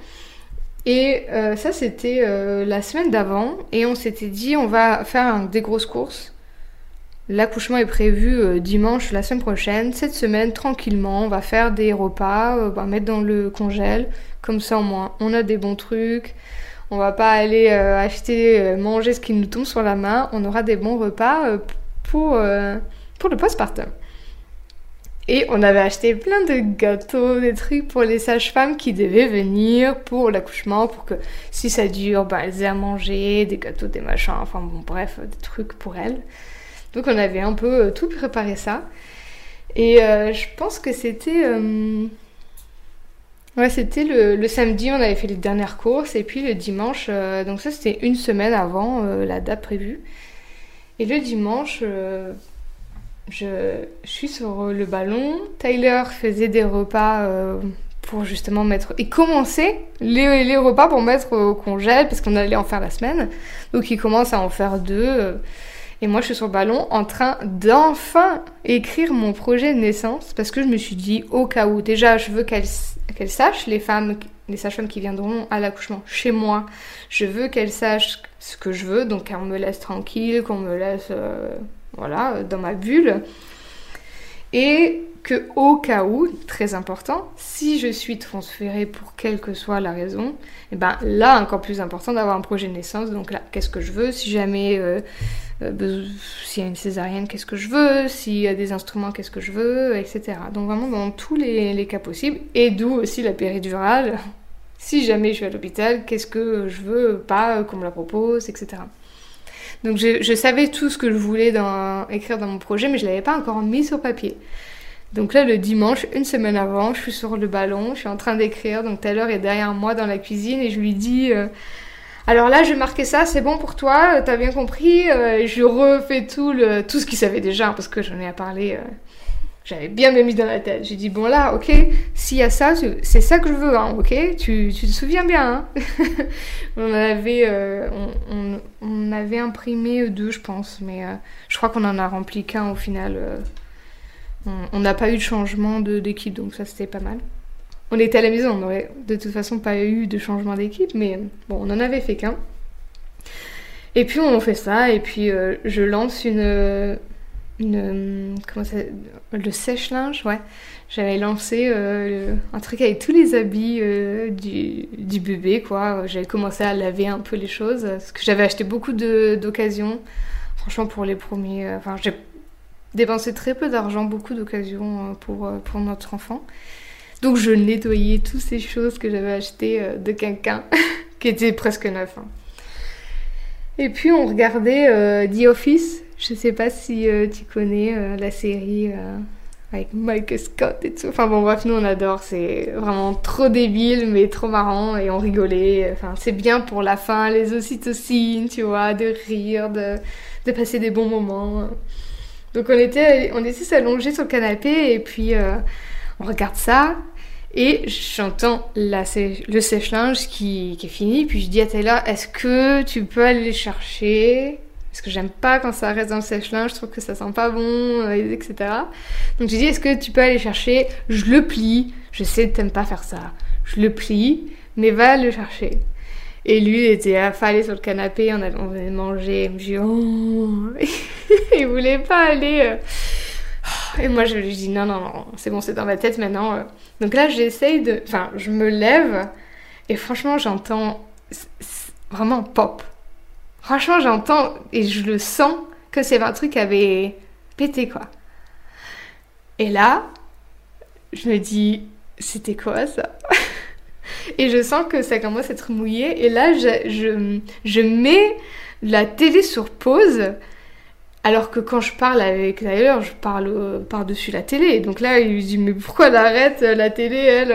Et euh, ça, c'était euh, la semaine d'avant. Et on s'était dit, on va faire des grosses courses. L'accouchement est prévu euh, dimanche la semaine prochaine. Cette semaine, tranquillement, on va faire des repas, on va mettre dans le congèle. Comme ça, au moins, on a des bons trucs. On va pas aller acheter, manger ce qui nous tombe sur la main. On aura des bons repas pour, pour le postpartum. Et on avait acheté plein de gâteaux, des trucs pour les sages-femmes qui devaient venir pour l'accouchement, pour que si ça dure, ben, elles aient à manger, des gâteaux, des machins, enfin bon, bref, des trucs pour elles. Donc on avait un peu euh, tout préparé ça. Et euh, je pense que c'était... Euh, ouais, c'était le, samedi, on avait fait les dernières courses, et puis le dimanche, donc ça c'était une semaine avant la date prévue. Et le dimanche je, suis sur le ballon. Tyler faisait des repas euh, pour justement mettre et commencer les, repas pour mettre au congèle parce qu'on allait en faire la semaine. Donc il commence à en faire deux. Et moi je suis sur le ballon en train d'enfin écrire mon projet de naissance parce que je me suis dit au cas où déjà je veux qu'elles qu'elles sachent les femmes les sages-femmes qui viendront à l'accouchement chez moi, je veux qu'elles sachent ce que je veux, donc qu'on me laisse tranquille, qu'on me laisse euh, voilà, dans ma bulle. Et que au cas où, très important, si je suis transférée pour quelle que soit la raison, et eh ben là encore plus important d'avoir un projet de naissance. Donc là, qu'est-ce que je veux? Si jamais euh, euh, y a une césarienne, qu'est-ce que je veux? S'il y a des instruments, qu'est-ce que je veux? Etc. Donc vraiment dans tous les, les cas possibles. Et d'où aussi la péridurale. Si jamais je suis à l'hôpital, qu'est-ce que je veux? Pas qu'on me la propose, etc. Donc je, savais tout ce que je voulais écrire dans mon projet, mais je ne l'avais pas encore mis sur papier. Donc là, le dimanche, une semaine avant, je suis sur le ballon, je suis en train d'écrire. Donc Taylor est derrière moi dans la cuisine et je lui dis euh, Alors là, je marquer ça, c'est bon pour toi, t'as bien compris euh, Je refais tout, le, tout ce qu'il savait déjà, parce que j'en ai à parler. Euh, j'avais bien mis dans la tête. J'ai dit Bon là, ok, s'il y a ça, c'est ça que je veux, hein, ok? Tu, te souviens bien, hein? On, avait, on, on, avait imprimé deux, je pense, mais je crois qu'on en a rempli qu'un au final on n'a pas eu de changement d'équipe, donc ça c'était pas mal. On était à la maison, on n'aurait de toute façon pas eu de changement d'équipe, mais bon, on en avait fait qu'un. Et puis on fait ça, et puis euh, je lance une. Une ça. Le sèche-linge, ouais. J'avais lancé euh, un truc avec tous les habits euh, du, du, bébé, quoi. J'avais commencé à laver un peu les choses, parce que j'avais acheté beaucoup d'occasions. Franchement, pour les premiers. Enfin, j'ai dépensé très peu d'argent, beaucoup d'occasions euh, pour, euh, pour notre enfant. Donc je nettoyais toutes ces choses que j'avais achetées euh, de quelqu'un qui était presque neuf. Hein. Et puis on regardait The Office. Je sais pas si tu connais la série avec Mike Scott et tout. Enfin bon bref, nous on adore. C'est vraiment trop débile mais trop marrant et on rigolait. Enfin c'est bien pour la fin, les ocytocines, tu vois, de rire, de, passer des bons moments. Donc on était, on était s'allonger sur le canapé et puis euh, on regarde ça et j'entends le sèche-linge qui, qui, est fini. Puis je dis à Taylor, est-ce que tu peux aller chercher? Parce que j'aime pas quand ça reste dans le sèche-linge, je trouve que ça sent pas bon, euh, etc. Donc j'ai dit, est-ce que tu peux aller chercher? Je le plie. Je sais que t'aimes pas faire ça. Je le plie, mais va le chercher. Et lui, il était affalé sur le canapé, on, avait, venait manger. Il me oh Il voulait pas aller. Euh. Et moi, je lui dis non, non, non, c'est bon, c'est dans ma tête maintenant. Euh. Donc là, j'essaye de. Enfin, je me lève et franchement, j'entends vraiment pop. Franchement, j'entends et je le sens que c'est un truc qui avait pété, quoi. Et là, je me dis, c'était quoi ça? Et je sens que ça commence à être mouillé. Et là, je, je, je mets la télé sur pause. Alors que quand je parle avec d'ailleurs, je parle euh, par-dessus la télé. Donc là, il lui dit Mais pourquoi elle arrête euh, la télé, elle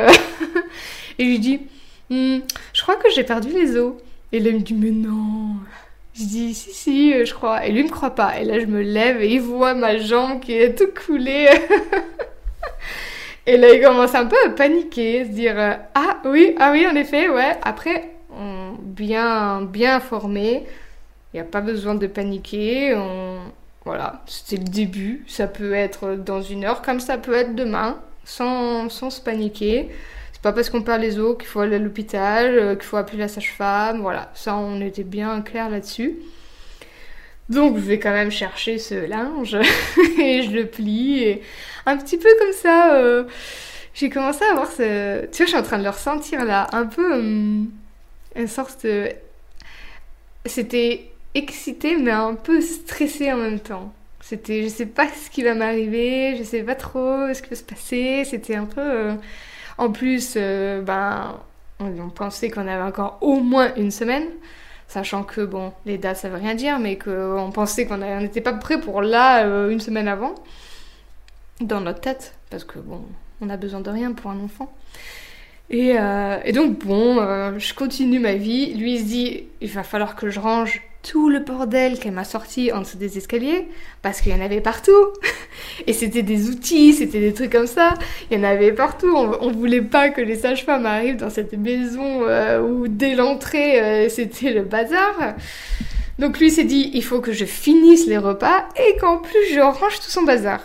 Et je lui dis hmm, Je crois que j'ai perdu les os. Et là, il me dit Mais non Je dis Si, si, euh, je crois. Et lui, me croit pas. Et là, je me lève et il voit ma jambe qui est toute coulée. Et là, il commence un peu à paniquer, se dire euh, Ah oui, ah oui, en effet, ouais. Après, on, bien, bien informé, il n'y a pas besoin de paniquer. Voilà, c'était le début. Ça peut être dans une heure comme ça peut être demain, sans, sans se paniquer. Pas parce qu'on perd les os qu'il faut aller à l'hôpital, euh, qu'il faut appeler la sage-femme. Voilà, ça, on était bien clair là-dessus. Donc je vais quand même chercher ce linge et je le plie un petit peu comme ça. Euh, j'ai commencé à avoir ce... Tu vois, je suis en train de le ressentir là, un peu hum, une sorte de... C'était excité mais un peu stressé en même temps. C'était, je sais pas ce qui va m'arriver, je sais pas trop ce qui va se passer. C'était un peu... Euh, en plus, ben, on pensait qu'on avait encore au moins une semaine sachant que bon, les dates ça veut rien dire, mais qu'on pensait qu'on n'était pas prêt pour là euh, une semaine avant, dans notre tête, parce que bon, on a besoin de rien pour un enfant. Et, euh, donc bon, je continue ma vie. Lui se dit, il va falloir que je range tout le bordel qu'elle m'a sorti en dessous des escaliers, parce qu'il y en avait partout. Et c'était des outils, c'était des trucs comme ça. Il y en avait partout. On, on voulait pas que les sages-femmes arrivent dans cette maison euh, où dès l'entrée, euh, c'était le bazar. Donc lui s'est dit, il faut que je finisse les repas et qu'en plus je range tout son bazar.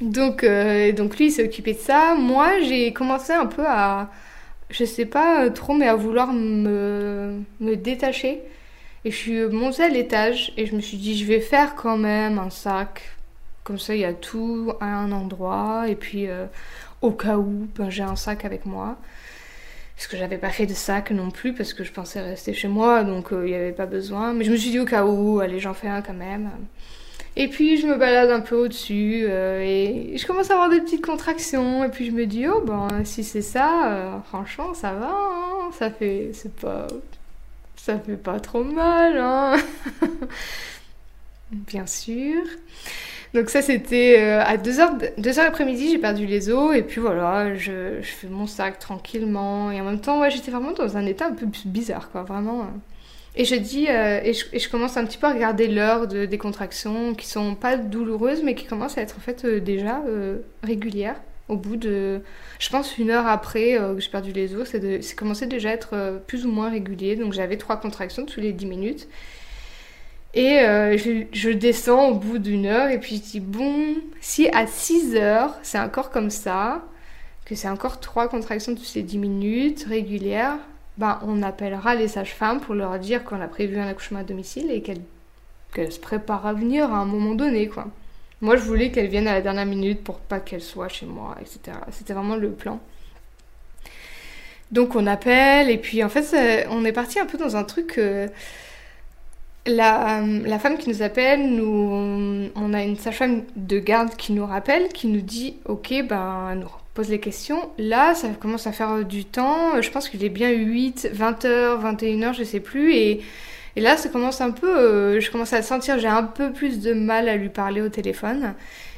Donc, euh, donc lui s'est occupé de ça. Moi j'ai commencé un peu à, je sais pas trop, mais à vouloir me, me détacher et je suis montée à l'étage et je me suis dit, je vais faire quand même un sac Comme ça, il y a tout à un endroit. Et puis, euh, au cas où, ben, j'ai un sac avec moi. Parce que j'avais pas fait de sac non plus, parce que je pensais rester chez moi, donc il n'y avait pas besoin. Mais je me suis dit au cas où, allez, j'en fais un quand même. Et puis je me balade un peu au-dessus et je commence à avoir des petites contractions. Et puis je me dis, oh ben si c'est ça, franchement, ça va. Hein. ça fait. C'est pas ça fait pas trop mal, hein Bien sûr. Donc ça c'était euh, à 2h, 2h après-midi, j'ai perdu les os et puis voilà, je, fais mon sac tranquillement et en même temps, ouais, j'étais vraiment dans un état un peu bizarre quoi, vraiment. Et je dis, euh, et, je, commence un petit peu à regarder l'heure de, des contractions qui sont pas douloureuses mais qui commencent à être en fait euh, déjà régulières au bout de, je pense, une heure après euh, que j'ai perdu les os, c'est commencé déjà à être euh, plus ou moins régulier. Donc j'avais trois contractions tous les 10 minutes. Et euh, je, descends au bout d'une heure et puis je dis, bon, si à 6 heures c'est encore comme ça, que c'est encore trois contractions toutes les 10 minutes régulières, ben, on appellera les sages-femmes pour leur dire qu'on a prévu un accouchement à domicile et qu'elles se préparent à venir à un moment donné, quoi. Moi, je voulais qu'elle vienne à la dernière minute pour pas qu'elle soit chez moi, etc. C'était vraiment le plan. Donc on appelle et puis en fait on est parti un peu dans un truc. Euh, la, la, femme qui nous appelle, nous, on a une sage-femme de garde qui nous rappelle, qui nous dit ok ben elle nous pose les questions. Là ça commence à faire du temps. Je pense qu'il est bien 8, 20h, 21h, je sais plus et et là, ça commence un peu, euh, je commence à sentir, j'ai un peu plus de mal à lui parler au téléphone.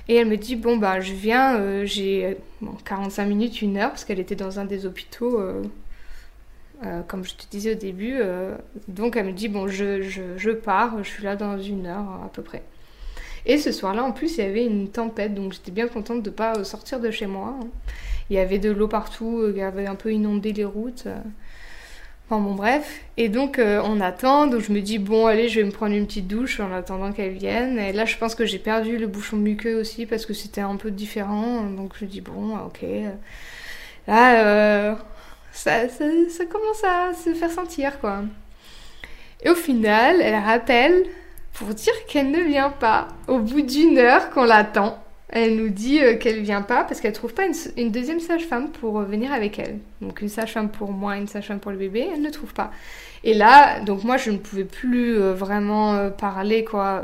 Et elle me dit, bon, bah, je viens, euh, j'ai 45 minutes, une heure, parce qu'elle était dans un des hôpitaux, euh, comme je te disais au début. donc, elle me dit, bon, je, je, pars, je suis là dans une heure à peu près. Et ce soir-là, en plus, il y avait une tempête, donc j'étais bien contente de ne pas sortir de chez moi. Il y avait de l'eau partout, il y avait un peu inondé les routes. Enfin bon bref, et donc euh, on attend, donc je me dis bon allez je vais me prendre une petite douche en attendant qu'elle vienne. Et là je pense que j'ai perdu le bouchon muqueux aussi parce que c'était un peu différent, donc je dis bon ok. Là euh, ça, ça, ça, commence à se faire sentir quoi. Et au final elle rappelle pour dire qu'elle ne vient pas au bout d'une heure qu'on l'attend. Elle nous dit euh, qu'elle vient pas parce qu'elle trouve pas une, deuxième sage-femme pour euh, venir avec elle. Donc une sage-femme pour moi, une sage-femme pour le bébé, elle ne trouve pas. Et là, donc moi je ne pouvais plus euh, vraiment parler quoi.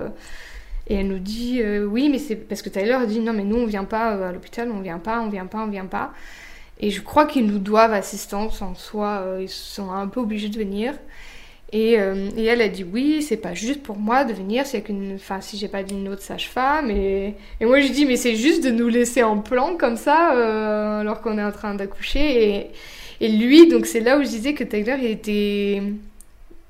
Et elle nous dit oui, mais c'est parce que Tyler dit non mais nous on vient pas à l'hôpital, on vient pas, on vient pas, on vient pas. Et je crois qu'ils nous doivent assistance en soi, ils sont un peu obligés de venir. Euh, et, elle a dit oui, c'est pas juste pour moi de venir si, enfin, si j'ai pas d'une autre sage-femme. Et, moi je dis mais c'est juste de nous laisser en plan comme ça euh, alors qu'on est en train d'accoucher. Et, lui, donc c'est là où je disais que Taylor était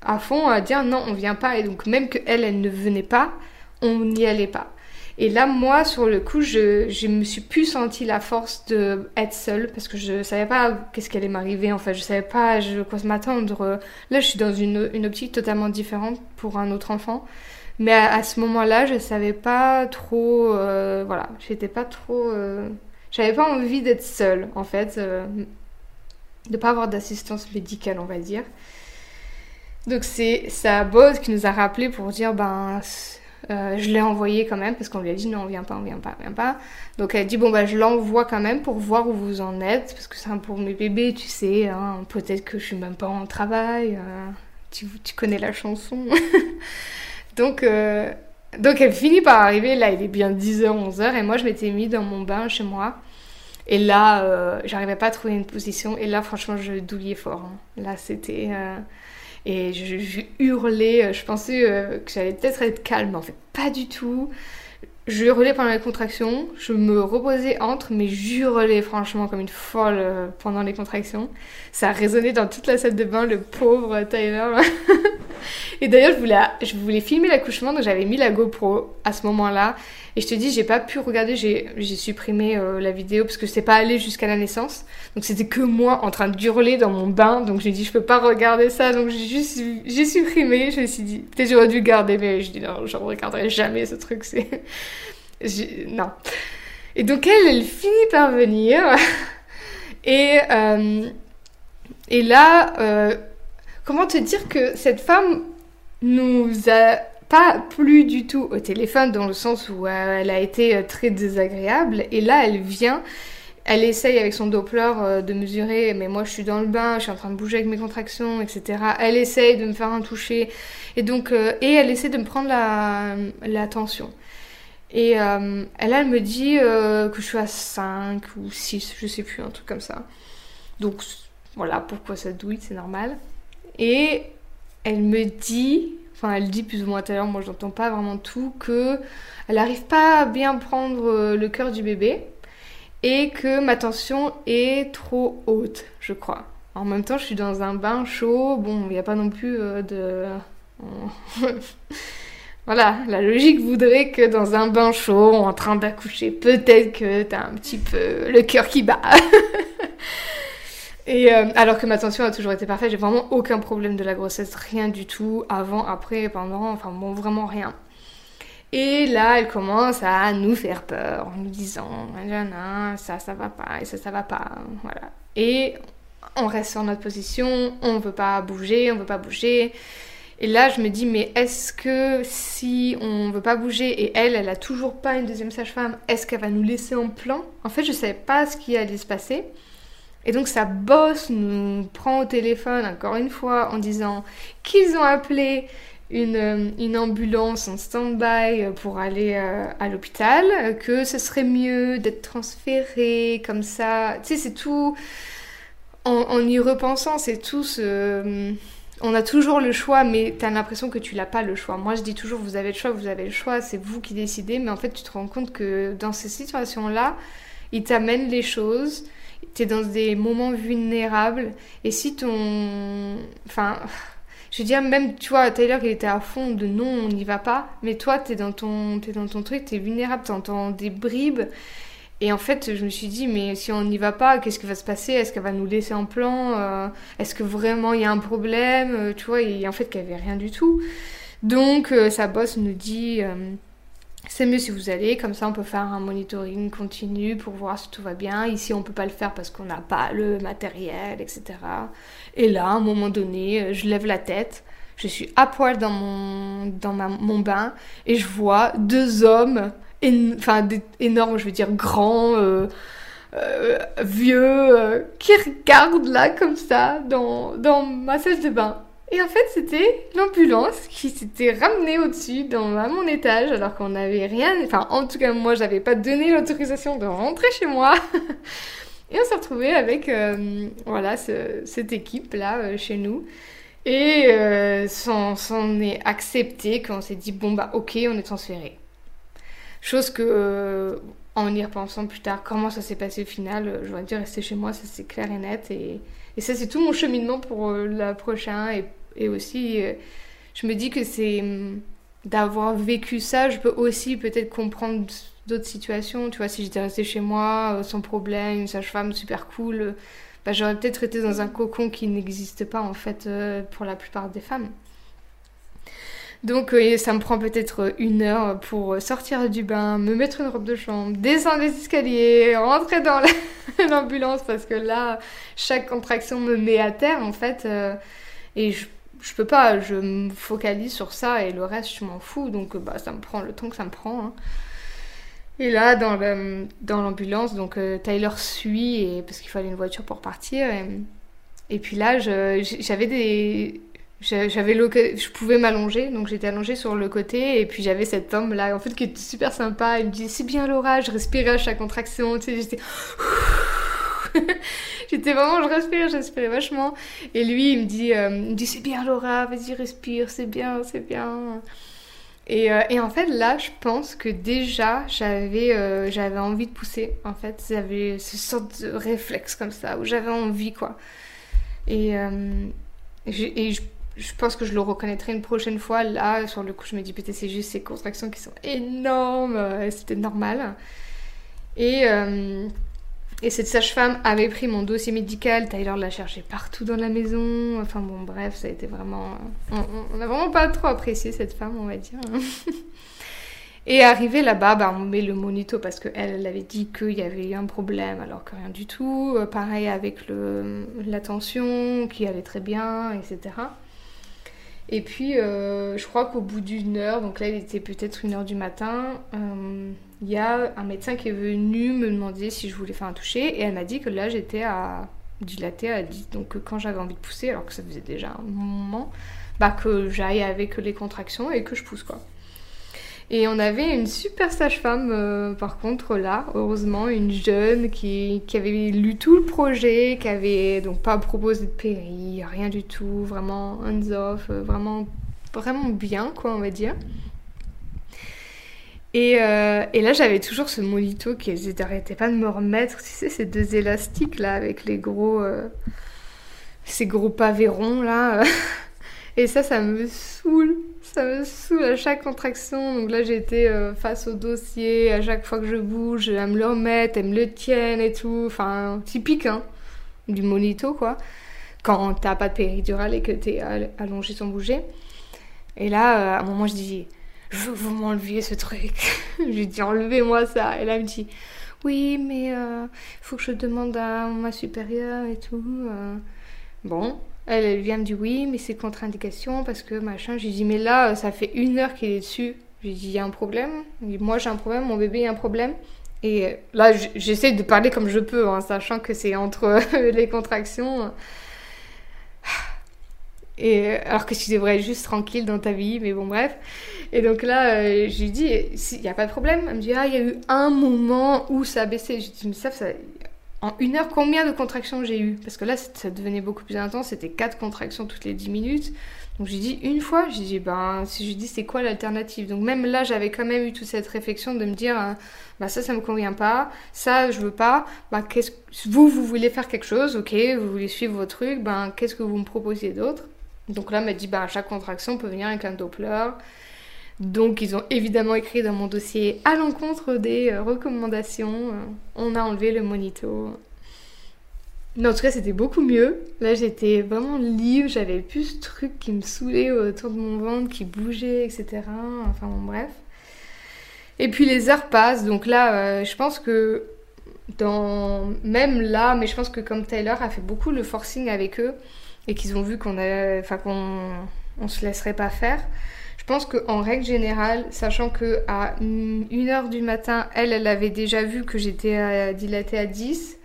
à fond à dire non, on vient pas. Et donc même que elle, elle ne venait pas, on n'y allait pas. Et là, moi, sur le coup, je, je me suis plus senti la force de être seule parce que je savais pas qu'est-ce qui allait m'arriver. En fait, je savais pas je, quoi m'attendre. Là, je suis dans une, une, optique totalement différente pour un autre enfant. Mais à, ce moment-là, je savais pas trop. Euh, voilà, j'étais pas trop. Euh, j'avais pas envie d'être seule, en fait. Euh, de pas avoir d'assistance médicale, on va dire. Donc, c'est sa boss qui nous a rappelé pour dire ben euh, je l'ai envoyé quand même parce qu'on lui a dit non, on vient pas, on vient pas, on vient pas. Donc elle dit bon bah je l'envoie quand même pour voir où vous en êtes parce que c'est pour mes bébés, tu sais. Hein, Peut-être que je suis même pas en travail. Euh, tu, tu, connais la chanson. donc euh, donc elle finit par arriver. Là il est bien 10h, 11h et moi je m'étais mis dans mon bain chez moi. Et là, j'arrivais pas à trouver une position. Et là, franchement, je douillais fort. Hein. Là, c'était et je, hurlais, euh, je pensais euh, que j'allais peut-être être calme, mais en fait pas du tout. Je hurlais pendant les contractions, je me reposais entre, mais hurlais franchement comme une folle euh, pendant les contractions. Ça a résonné dans toute la salle de bain, le pauvre Tyler. Et d'ailleurs, je voulais, je voulais filmer l'accouchement, donc j'avais mis la GoPro à ce moment-là. Et je te dis, j'ai pas pu regarder, j'ai supprimé euh, la vidéo parce que c'est pas allé jusqu'à la naissance. Donc c'était que moi en train d'hurler dans mon bain. Donc j'ai dit, je peux pas regarder ça. Donc j'ai juste, j'ai supprimé. Je me suis dit, peut-être j'aurais dû garder, mais je dis non, je regarderai jamais ce truc. C'est. non. Et donc elle, elle finit par venir. Et, euh, et là, euh, comment te dire que cette femme nous a pas plus du tout au téléphone dans le sens où elle a été très désagréable. Et là, elle vient elle essaye avec son Doppler euh, de mesurer, mais moi je suis dans le bain, je suis en train de bouger avec mes contractions, etc. Elle essaye de me faire un toucher, et donc euh, et elle essaie de me prendre la, la tension. Et euh, elle, elle me dit que je suis à 5 ou 6, je sais plus, un truc comme ça. Donc voilà pourquoi ça douille, c'est normal. Et elle me dit, elle dit plus ou moins tout à l'heure, moi j'entends pas vraiment tout, que elle n'arrive pas à bien prendre le cœur du bébé et que ma tension est trop haute, je crois. En même temps, je suis dans un bain chaud, bon, il n'y a pas non plus euh, de... voilà, la logique voudrait que dans un bain chaud, en train d'accoucher, peut-être que t'as un petit peu le cœur qui bat. Et euh, alors que ma tension a toujours été parfaite, j'ai vraiment aucun problème de la grossesse, rien du tout, avant, après, pendant, enfin bon, vraiment rien. Et là, elle commence à nous faire peur en nous disant ça, ça va pas, et ça, ça va pas. Voilà. Et on reste sur notre position, on veut pas bouger, on veut pas bouger. Et là, je me dis, mais est-ce que si on veut pas bouger et elle, elle a toujours pas une deuxième sage-femme, est-ce qu'elle va nous laisser en plan? En fait, je savais pas ce qui allait se passer. Et donc sa boss nous prend au téléphone encore une fois en disant qu'ils ont appelé une, une ambulance en stand-by pour aller euh, à l'hôpital, que ce serait mieux d'être transféré comme ça. Tu sais, c'est tout. En, y repensant, c'est tout ce. On a toujours le choix, mais tu as l'impression que tu n'as pas le choix. Moi, je dis toujours, vous avez le choix, vous avez le choix, c'est vous qui décidez, mais en fait, tu te rends compte que dans ces situations-là, ils t'amènent les choses, tu es dans des moments vulnérables, et si ton... Enfin, je veux dire, même, tu vois, Taylor, il était à fond de non, on n'y va pas. Mais toi, t'es dans ton, es dans ton truc, t'es vulnérable, t'entends des bribes. Et en fait, je me suis dit, mais si on n'y va pas, qu'est-ce qui va se passer? Est-ce qu'elle va nous laisser en plan? Euh, Est-ce que vraiment il y a un problème? Euh, Tu vois, et en fait, qu'il n'y avait rien du tout. Donc, euh, sa boss nous dit, c'est mieux si vous allez, comme ça on peut faire un monitoring continu pour voir si tout va bien. Ici on peut pas le faire parce qu'on n'a pas le matériel, etc. Et là, à un moment donné, euh, je lève la tête, je suis à poil dans mon, dans mon bain et je vois deux hommes, enfin énormes, je veux dire grands, euh, euh, vieux, qui regardent là comme ça dans, dans ma salle de bain. Et en fait, c'était l'ambulance qui s'était ramenée au-dessus, à mon étage, alors qu'on n'avait rien. Enfin, en tout cas, moi, j'avais pas donné l'autorisation de rentrer chez moi. Et on s'est retrouvé avec, euh, voilà, cette équipe-là euh, chez nous. Et euh, s'en est accepté qu'on s'est dit, bon, bah, ok, on est transféré. Chose que, en y repensant plus tard, comment ça s'est passé au final, j'aurais dû rester chez moi, ça c'est clair et net. Et, ça, c'est tout mon cheminement pour la prochaine. Et aussi, euh, je me dis que c'est hum, d'avoir vécu ça, je peux aussi peut-être comprendre d'autres situations. Tu vois, si j'étais restée chez moi euh, sans problème, une sage-femme super cool, euh, bah, j'aurais peut-être été dans un cocon qui n'existe pas en fait pour la plupart des femmes. Donc ça me prend peut-être une heure pour sortir du bain, me mettre une robe de chambre, descendre les escaliers, rentrer dans l'ambulance parce que là, chaque contraction me met à terre en fait. et je peux pas, je me focalise sur ça et le reste, je m'en fous. Donc, bah, ça me prend le temps que ça me prend. Hein. Et là, dans, l'ambulance, donc euh, Tyler suit et, parce qu'il fallait une voiture pour partir. Et, puis là, j'avais des. J'avais je pouvais m'allonger, donc j'étais allongée sur le côté, et puis j'avais cet homme là, en fait, qui était super sympa. Il me dit C'est bien Laura, je respirais à chaque contraction, tu j'étais. J'étais vraiment, je respirais, je vachement. Et lui, il me dit, euh, dit c'est bien Laura, vas-y respire, c'est bien, c'est bien. Et, euh, et, en fait, là, je pense que déjà, j'avais euh, envie de pousser. En fait, j'avais ce sorte de réflexe comme ça, où j'avais envie, quoi. Et, et je, je, pense que je le reconnaîtrai une prochaine fois. Là, sur le coup, je me dis, peut-être c'est juste ces contractions qui sont énormes. C'était normal. Et... Et cette sage-femme avait pris mon dossier médical, Tyler l'a cherché partout dans la maison. Enfin bon, bref, ça a été vraiment. On n'a vraiment pas trop apprécié cette femme, on va dire. Et arrivé là-bas, bah, on met le monito parce qu'elle elle avait dit qu'il y avait eu un problème alors que rien du tout. Euh, pareil avec le, la tension qui allait très bien, etc. Et puis, euh, je crois qu'au bout d'une heure, donc là, il était peut-être une heure du matin, euh, il y a un médecin qui est venu me demander si je voulais faire un toucher. Et elle m'a dit que là, j'étais à dilater à 10. Donc, quand j'avais envie de pousser, alors que ça faisait déjà un moment, bah, que j'aille avec les contractions et que je pousse, quoi. Et on avait une super sage-femme, euh, par contre, là, heureusement, une jeune qui, qui, avait lu tout le projet, qui avait donc pas proposé de péri, rien du tout, vraiment hands-off, euh, vraiment, vraiment bien, quoi, on va dire. Et, euh, et là, j'avais toujours ce molito qui n'arrêtait pas de me remettre, tu sais, ces deux élastiques, là, avec les gros... ces gros pavérons, là. et ça, ça me saoule ça me saoule à chaque contraction. Donc là, j'étais euh, face au dossier. À chaque fois que je bouge, elle me le remettent, elle me le tiennent et tout. Enfin, typique, hein, du monito, quoi. Quand t'as pas de péridurale et que t'es allongé sans bouger. Et là, euh, à un moment, je dis, je veux que vous m'enleviez ce truc. je lui dis, enlevez-moi ça. Et là, elle me dit, oui, mais il euh, faut que je demande à ma supérieure et tout. Bon, elle, vient me dire oui, mais c'est contre-indication parce que machin. J'ai dit, mais là, ça fait une heure qu'il est dessus. J'ai dit, il y a un problème. moi, j'ai un problème, mon bébé a un problème. Et là, j'essaie de parler comme je peux, en sachant que c'est entre les contractions. Et alors que tu devrais être juste tranquille dans ta vie, mais bon, bref. Et donc là, euh, j'ai dit, il n'y a pas de problème. Elle me dit, ah, il y a eu un moment où ça a baissé. J'ai dit, mais ça, ça, en une heure, combien de contractions j'ai eu? Parce que là, ça devenait beaucoup plus intense. C'était quatre contractions toutes les 10 minutes. Donc j'ai dit une fois, j'ai dit, ben, si je dis c'est quoi l'alternative? Donc même là, j'avais quand même eu toute cette réflexion de me dire, bah ça, ça me convient pas, ça, je veux pas, bah qu'est-ce vous, vous voulez faire quelque chose, ok, vous voulez suivre vos trucs, ben, qu'est-ce que vous me proposez d'autre? Donc là, elle m'a dit, à chaque contraction, on peut venir avec un Doppler. Donc ils ont évidemment écrit dans mon dossier à l'encontre des euh, recommandations. Euh, on a enlevé le monito. Mais en tout cas, c'était beaucoup mieux. Là, j'étais vraiment libre. J'avais plus ce truc qui me saoulait autour de mon ventre, qui bougeait, etc. Enfin bon, bref. Et puis les heures passent. Donc là, euh, je pense que dans même là, mais je pense que comme Taylor a fait beaucoup le forcing avec eux et qu'ils ont vu qu'on a, enfin qu'on on se laisserait pas faire. Je pense qu'en règle générale, sachant que à 1h du matin, elle, elle avait déjà vu que j'étais dilatée à 10.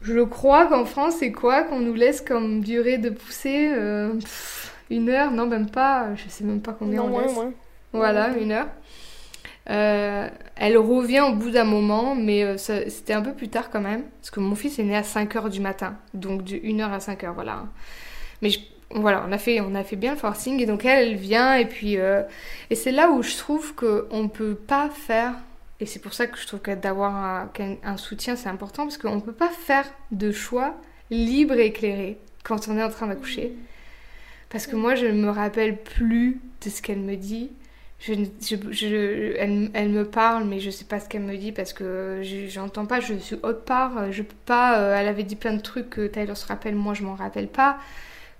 Je crois qu'en France, c'est quoi qu'on nous laisse comme durée de poussée euh, Une heure? Non, même pas. Je sais même pas combien on laisse. Voilà, une heure. Euh, elle revient au bout d'un moment, mais euh, c'était un peu plus tard quand même. Parce que mon fils est né à 5h du matin. Donc de 1h à 5h, voilà. Mais je, voilà, on a fait, on a fait bien le forcing et donc elle, vient et puis euh, et c'est là où je trouve qu'on ne peut pas faire et c'est pour ça que je trouve que d'avoir un, soutien c'est important parce qu'on peut pas faire de choix libre et éclairé quand on est en train d'accoucher parce que moi je ne me rappelle plus de ce qu'elle me dit. Elle, elle, me parle, mais je sais pas ce qu'elle me dit parce que j'entends pas, je suis haute part, je peux pas. Euh, elle avait dit plein de trucs que Taylor se rappelle, moi je m'en rappelle pas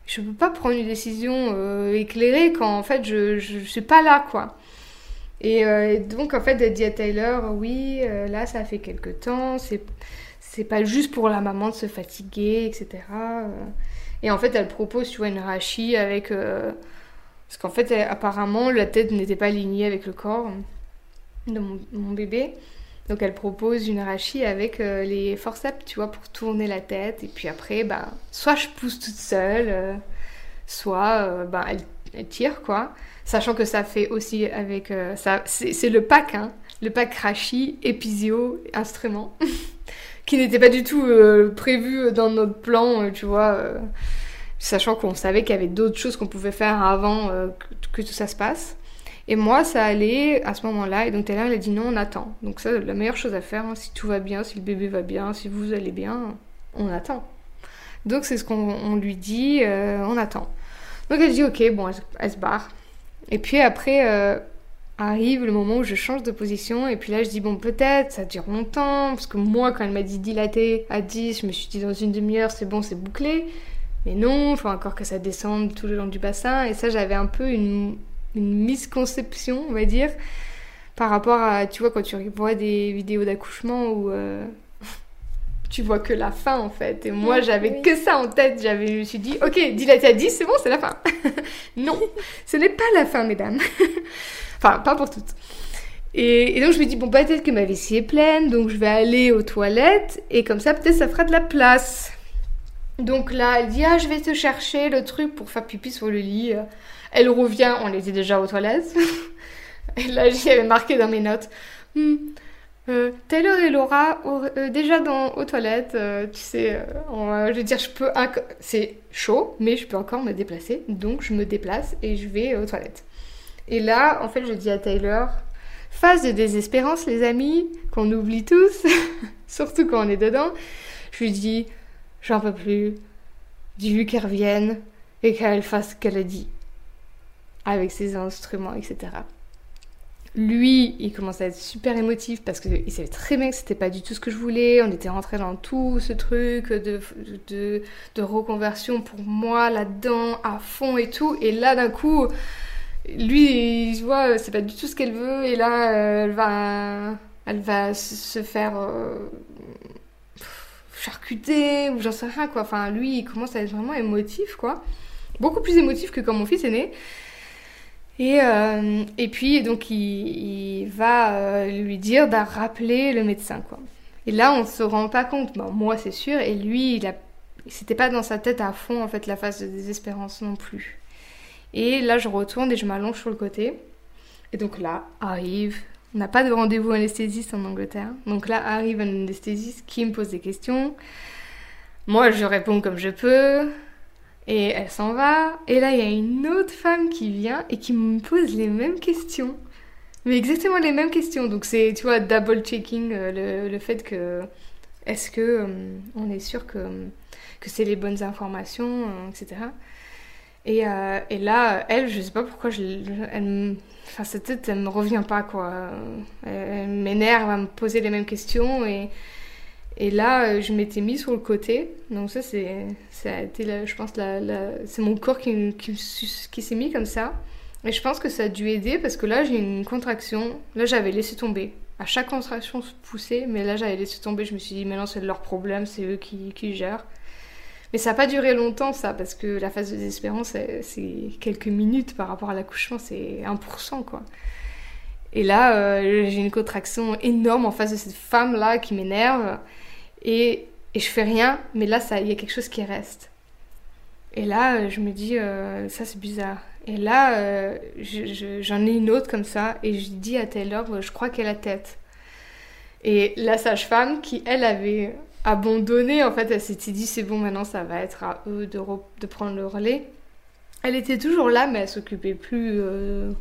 je peux pas prendre une décision euh, éclairée quand en fait je, je, suis pas là quoi. Et, euh, donc en fait elle dit à Taylor oui euh, là ça fait quelque temps c'est c'est pas juste pour la maman de se fatiguer etc. Et en fait elle propose tu vois une rachie avec parce qu'en fait apparemment la tête n'était pas alignée avec le corps de mon bébé. Donc elle propose une arachie avec euh, les forceps, tu vois, pour tourner la tête. Et puis après, bah, soit je pousse toute seule, euh, soit bah, elle, tire, quoi. Sachant que ça fait aussi avec... ça, c'est le pack, hein. Le pack rachi, épisio, instrument. qui n'était pas du tout prévu dans notre plan, tu vois. sachant qu'on savait qu'il y avait d'autres choses qu'on pouvait faire avant que tout ça se passe. Et moi, ça allait à ce moment-là. Et donc Taylor, elle a dit non, on attend. Donc ça, la meilleure chose à faire, hein, si tout va bien, si le bébé va bien, si vous allez bien, on attend. Donc c'est ce qu'on lui dit, euh, on attend. Donc elle dit ok, bon, elle, se barre. Et puis après euh, arrive le moment où je change de position. Et puis là, je dis bon, peut-être, ça dure longtemps. Parce que moi, quand elle m'a dit dilater à 10, je me suis dit dans une demi-heure, c'est bon, c'est bouclé. Mais non, il faut encore que ça descende tout le long du bassin. Et ça, j'avais un peu une une misconception, on va dire, par rapport à, tu vois, quand tu vois des vidéos d'accouchement où euh, tu vois que la fin en fait. Et moi, j'avais que ça en tête. J'avais, je me suis dit, ok, dilate à 10, c'est bon, c'est la fin. non, ce n'est pas la fin, mesdames. enfin, pas pour toutes. Et, donc je me dis, bon, peut-être que ma vessie est pleine, donc je vais aller aux toilettes, et comme ça, peut-être ça fera de la place. Donc là, elle dit, ah, je vais te chercher le truc pour faire pipi sur le lit. Elle revient, on était déjà aux toilettes. et là, j'y avais marqué dans mes notes. Hmm, euh, Taylor et Laura, euh, déjà dans, aux toilettes, euh, tu sais, je veux dire, je peux. C'est chaud, mais je peux encore me déplacer. Donc, je me déplace et je vais aux toilettes. Et là, en fait, je dis à Taylor, phase de désespérance, les amis, qu'on oublie tous, surtout quand on est dedans. Je lui dis, j'en peux plus, dis-lui qu'elle revienne et qu'elle fasse ce qu'elle a dit avec ses instruments, etc. Lui, il commence à être super émotif parce qu'il savait très bien que c'était pas du tout ce que je voulais. On était rentré dans tout ce truc de, de, reconversion pour moi là-dedans, à fond et tout. Et là, d'un coup, lui, il voit, c'est pas du tout ce qu'elle veut. Et là, elle va, elle va se faire euh, charcuter ou j'en sais rien quoi. Enfin, lui, il commence à être vraiment émotif quoi. Beaucoup plus émotif que quand mon fils est né. Et, euh, et puis, donc, il, va euh, lui dire de rappeler le médecin, quoi. Et là, on se rend pas compte. moi, c'est sûr. Et lui, il a, c'était pas dans sa tête à fond, en fait, la phase de désespérance non plus. Et là, je retourne et je m'allonge sur le côté. Et donc là, arrive. On n'a pas de rendez-vous anesthésiste en Angleterre. Donc là, arrive un anesthésiste qui me pose des questions. Moi, je réponds comme je peux. Et elle s'en va. Et là, il y a une autre femme qui vient et qui me pose les mêmes questions. Mais exactement les mêmes questions. Donc c'est, tu vois, double checking euh, le, fait que est-ce que euh, on est sûr que, que c'est les bonnes informations, euh, etc. Et, et, là, elle, je sais pas pourquoi, je, elle, enfin, cette tête, elle me revient pas, quoi. Elle, elle m'énerve à me poser les mêmes questions et et là, euh, je m'étais mis sur le côté. Donc ça, c'est, ça été, je pense, la, c'est mon corps qui, qui, s'est mis comme ça. Et je pense que ça a dû aider parce que là, j'ai une contraction. Là, j'avais laissé tomber. À chaque contraction, se poussait, mais là, j'avais laissé tomber. Je me suis dit, maintenant, c'est leur problème, c'est eux qui, qui gèrent. Mais ça n'a pas duré longtemps, ça, parce que la phase de désespérance, c'est quelques minutes par rapport à l'accouchement, c'est 1%, quoi. Et là, euh, j'ai une contraction énorme en face de cette femme-là qui m'énerve et, je fais rien, mais là, il y a quelque chose qui reste. Et là, euh, je me dis, euh, ça c'est bizarre. Et là, euh, j'en ai une autre comme ça, et je dis à Taylor, je crois qu'elle a tête. Et la sage-femme, qui elle avait abandonné, en fait, elle s'était dit, c'est bon, maintenant ça va être à eux de, de prendre le relais. Elle était toujours là, mais elle s'occupait plus.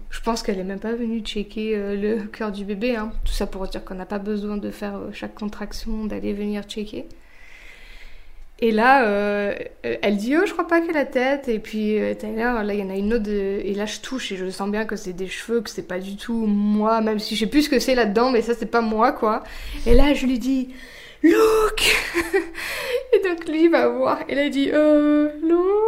je pense qu'elle est même pas venue checker le cœur du bébé. Hein. Tout ça pour dire qu'on n'a pas besoin de faire chaque contraction, d'aller venir checker. Et là, elle dit Oh, je crois pas a la tête. Et puis, Taylor, là, il y en a une autre. Et là, je touche et je sens bien que c'est des cheveux, que c'est pas du tout moi, même si je sais plus ce que c'est là-dedans, mais ça, c'est pas moi, quoi. Et là, je lui dis Look Et donc lui va voir. Et là il dit euh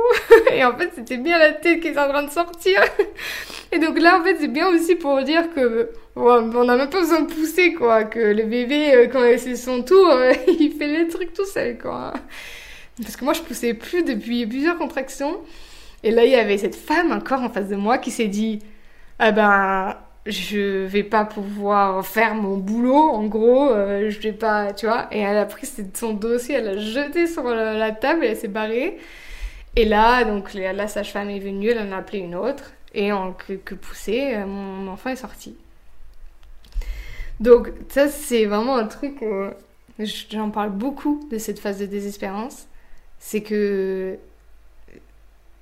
Et en fait c'était bien la tête qui est en train de sortir. Et donc là en fait c'est bien aussi pour dire que on a même pas besoin de pousser quoi Que le bébé euh, quand c'est son tour il fait les trucs tout seul quoi. Parce que moi je poussais plus depuis plusieurs contractions. Et là il y avait cette femme encore en face de moi qui s'est dit Ah ben je vais pas pouvoir faire mon boulot, en gros, euh, je vais pas, tu vois. Et elle a pris son dossier, elle l'a jeté sur la, table et elle s'est barrée. Et là, donc la, sage-femme est venue, elle en a appelé une autre. Et en que poussé, euh, mon enfant est sorti. Donc ça, c'est vraiment un truc, j'en parle beaucoup de cette phase de désespérance. C'est que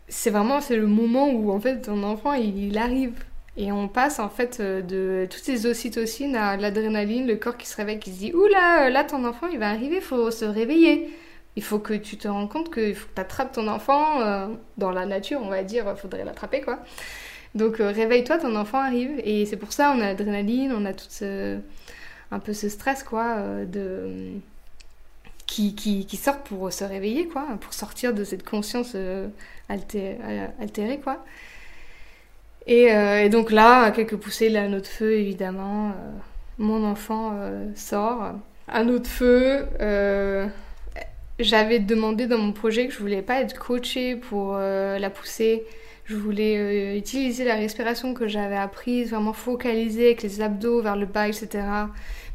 c'est vraiment c'est le moment où en fait ton enfant il arrive et on passe en fait euh, de toutes ces ocytocines à l'adrénaline, le corps qui se réveille, qui se dit Oula, là, là ton enfant il va arriver, il faut se réveiller. Il faut que tu te rends compte qu'il faut que tu attrapes ton enfant euh, dans la nature, on va dire, il faudrait l'attraper quoi. Donc euh, réveille-toi, ton enfant arrive. Et c'est pour ça on a l'adrénaline, on a tout ce, un peu ce stress quoi, de, qui, qui, sort pour se réveiller quoi, pour sortir de cette conscience altérée quoi. Euh, et, donc là, quelques poussées, là, un autre feu, évidemment, euh, mon enfant euh, sort. Un autre feu, j'avais demandé dans mon projet que je voulais pas être coachée pour la pousser. Je voulais utiliser la respiration que j'avais apprise, vraiment focaliser avec les abdos vers le bas, etc.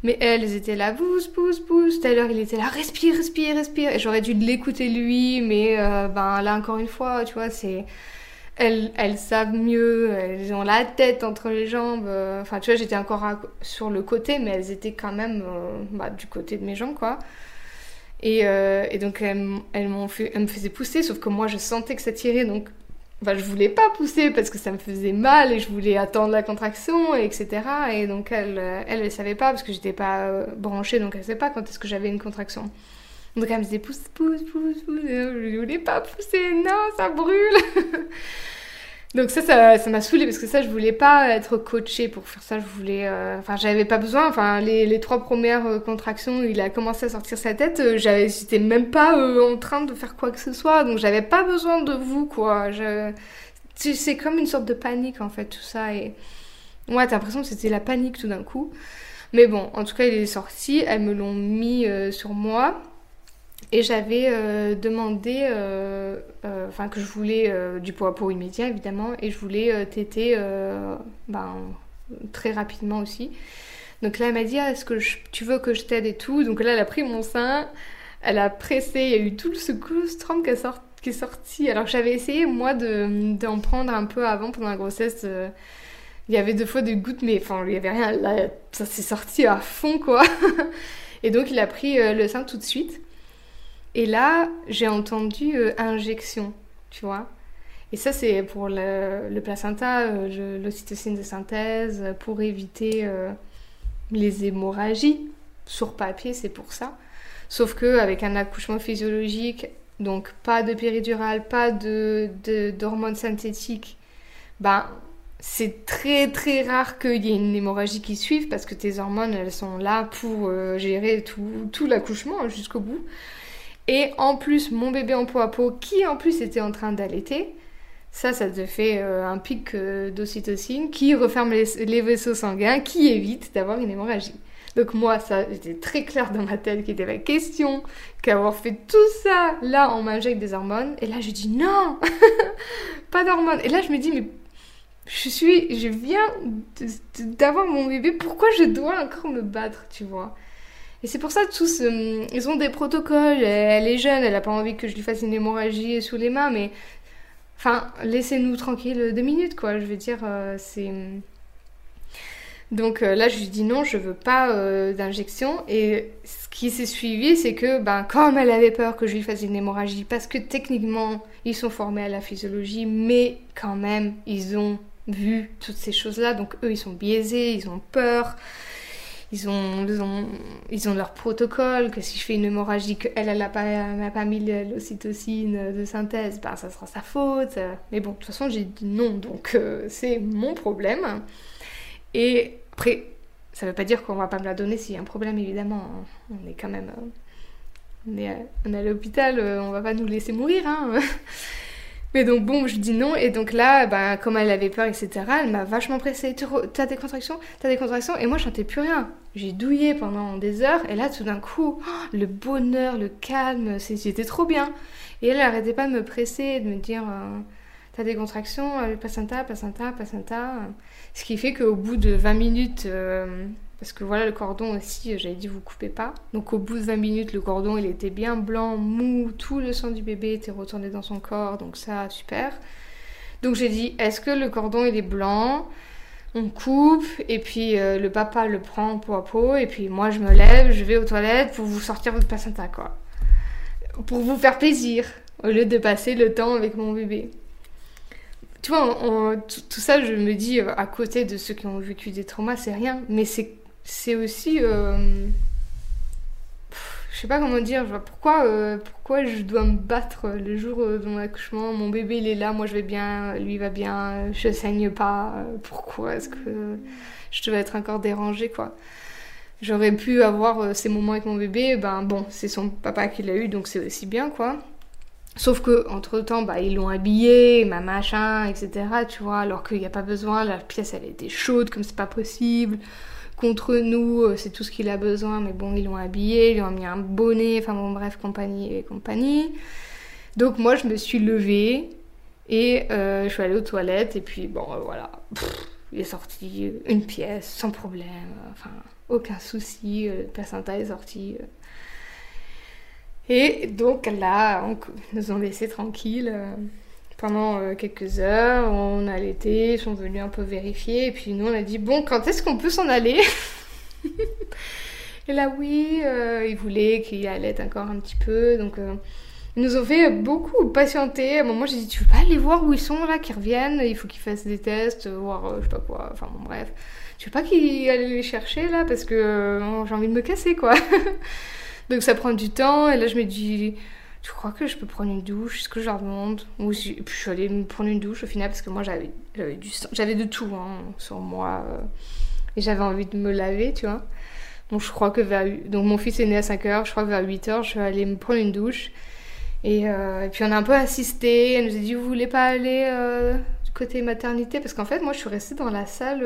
Mais elles, elles étaient là, pousse, pousse, pousse. Tout à l'heure, il était là, respire, respire, respire. Et j'aurais dû l'écouter lui, mais ben là, encore une fois, tu vois, c'est. Elles, savent mieux, elles ont la tête entre les jambes. Enfin, tu vois, j'étais encore sur le côté, mais elles étaient quand même bah, du côté de mes jambes, quoi. Et, euh, donc, elles, elles, fait, elles, me faisaient pousser, sauf que moi, je sentais que ça tirait. Donc, bah, je voulais pas pousser parce que ça me faisait mal et je voulais attendre la contraction, et etc. Et donc, elles, elles, elles savaient pas parce que j'étais pas euh, branchée, donc elles savaient pas quand est-ce que j'avais une contraction. Donc, elles me disaient pousse, pousse, pousse, pousse. Je voulais pas pousser, non, ça brûle. Donc ça, ça, m'a saoulée parce que ça, je voulais pas être coachée pour faire ça. Je voulais, euh, enfin, j'avais pas besoin. Enfin, les, les trois premières euh, contractions, il a commencé à sortir sa tête. Euh, j'avais, j'étais même pas en train de faire quoi que ce soit. Donc j'avais pas besoin de vous, quoi. Je, c'est comme une sorte de panique en fait, tout ça. Et ouais, t'as l'impression que c'était la panique tout d'un coup. Mais bon, en tout cas, il est sorti. Elles me l'ont mis sur moi. Et j'avais euh, demandé, euh, euh, enfin que je voulais du poids pour immédiat évidemment, et je voulais téter ben, très rapidement aussi. Donc là, elle m'a dit, ah, est-ce que tu veux que je t'aide et tout? Donc là, elle a pris mon sein, elle a pressé, il y a eu tout ce colostrum qui, qui est sorti. Alors j'avais essayé, moi, d'en prendre un peu avant, pendant la grossesse. il y avait deux fois des gouttes, mais enfin, il n'y avait rien. Là, ça s'est sorti à fond, quoi. et donc, il a pris le sein tout de suite. Et là, j'ai entendu euh, injection, tu vois. Et ça, c'est pour le, placenta, euh, l'ocytocine de synthèse, pour éviter euh, les hémorragies. Sur papier, c'est pour ça. Sauf qu'avec un accouchement physiologique, donc pas de péridurale, pas de, d'hormones synthétiques, ben, c'est très très rare qu'il y ait une hémorragie qui suive parce que tes hormones, elles sont là pour gérer tout, tout l'accouchement jusqu'au bout. Et en plus, mon bébé en peau à peau, qui en plus était en train d'allaiter, ça, ça te fait euh, un pic euh, d'ocytocine qui referme les, vaisseaux sanguins, qui évite d'avoir une hémorragie. Donc moi, ça, j'étais très clair dans ma tête qu'il était la question qu'avoir fait tout ça, là, on m'injecte des hormones. Et là, je dis non, pas d'hormones. Et là, je me dis, mais je suis, je viens d'avoir mon bébé, pourquoi je dois encore me battre, tu vois? Et c'est pour ça tous, euh, ils ont des protocoles. Elle est jeune, elle n'a pas envie que je lui fasse une hémorragie sous les mains, mais enfin, laissez-nous tranquille deux minutes, quoi. Je veux dire, euh, c'est. Donc euh, là, je lui dis non, je veux pas d'injection. Et ce qui s'est suivi, c'est que, ben, comme elle avait peur que je lui fasse une hémorragie, parce que techniquement, ils sont formés à la physiologie, mais quand même, ils ont vu toutes ces choses-là. Donc eux, ils sont biaisés, ils ont peur ils ont, ils ont, ils ont leur protocole, que si je fais une hémorragie, qu'elle, elle n'a pas, pas mis l'ocytocine de synthèse, bah, ça sera sa faute. Mais bon, de toute façon, j'ai dit non, donc euh, c'est mon problème. Et après, ça ne veut pas dire qu'on va pas me la donner s'il y a un problème, évidemment. On est quand même... Euh, on est, on est à l'hôpital, euh, on va pas nous laisser mourir, hein Mais donc bon, je dis non, et donc là, ben, comme elle avait peur, etc., elle m'a vachement pressée. T'as des contractions T'as des contractions Et moi, je sentais plus rien. J'ai douillé pendant des heures, et là, tout d'un coup, oh, le bonheur, le calme, c'était trop bien. Et elle, elle arrêtait pas de me presser, de me dire, euh, t'as des contractions, placenta, placenta, placenta. Ce qui fait qu'au bout de 20 minutes, euh, parce que voilà, le cordon aussi, j'avais dit, vous coupez pas. Donc au bout de 20 minutes, le cordon, il était bien blanc, mou, tout le sang du bébé était retourné dans son corps, donc ça, super. Donc j'ai dit, est-ce que le cordon, il est blanc? On coupe et puis euh, le papa le prend peau à peau et puis moi je me lève, je vais aux toilettes pour vous sortir votre placenta quoi. Pour vous faire plaisir au lieu de passer le temps avec mon bébé. Tu vois, tout, ça je me dis euh, à côté de ceux qui ont vécu des traumas c'est rien mais c'est c'est aussi. Euh, je sais pas comment dire, pourquoi, euh, pourquoi je dois me battre le jour de mon accouchement? Mon bébé il est là, moi je vais bien, lui va bien, je saigne pas. Pourquoi est-ce que je devais être encore dérangée quoi? J'aurais pu avoir euh, ces moments avec mon bébé, ben bon, c'est son papa qui l'a eu donc c'est aussi bien quoi. Sauf que entre temps, bah, ils l'ont habillé, ma machin, etc. Tu vois, alors qu'il n'y a pas besoin. La pièce, elle était chaude, comme c'est pas possible contre nous, c'est tout ce qu'il a besoin, mais bon, ils l'ont habillé, ils lui ont mis un bonnet, enfin bon, bref, compagnie et compagnie. Donc moi, je me suis levée et je suis allée aux toilettes, et puis bon, voilà, il est sorti une pièce, sans problème, enfin, aucun souci, le placenta est sorti. Et donc là, on, nous ont laissé tranquilles pendant euh, quelques heures. On a allaité, ils sont venus un peu vérifier. Et puis nous, on a dit, bon, quand est-ce qu'on peut s'en aller? Et là, oui, euh, ils voulaient qu'il allait encore un petit peu. Donc, euh, ils nous ont fait beaucoup patienter. À un moment, j'ai dit, tu veux pas aller voir où ils sont là, qu'ils reviennent? Il faut qu'ils fassent des tests, voir je sais pas quoi. Enfin, bon, bref. Tu veux pas qu'ils aillent les chercher là? Parce que j'ai envie de me casser, quoi. donc, ça prend du temps. Et là, je me dis tu crois que je peux prendre une douche? Est-ce que je leur demande Ou je, je suis allée me prendre une douche au final parce que moi j'avais, j'avais, du, j'avais de tout hein, sur moi. Euh, et j'avais envie de me laver, tu vois. Donc je crois que vers... Donc mon fils est né à 5h, je crois que vers 8h, je suis allée me prendre une douche. Et, euh, et, puis on a un peu assisté, elle nous a dit, vous voulez pas aller euh, du côté maternité? Parce qu'en fait, moi je suis restée dans la salle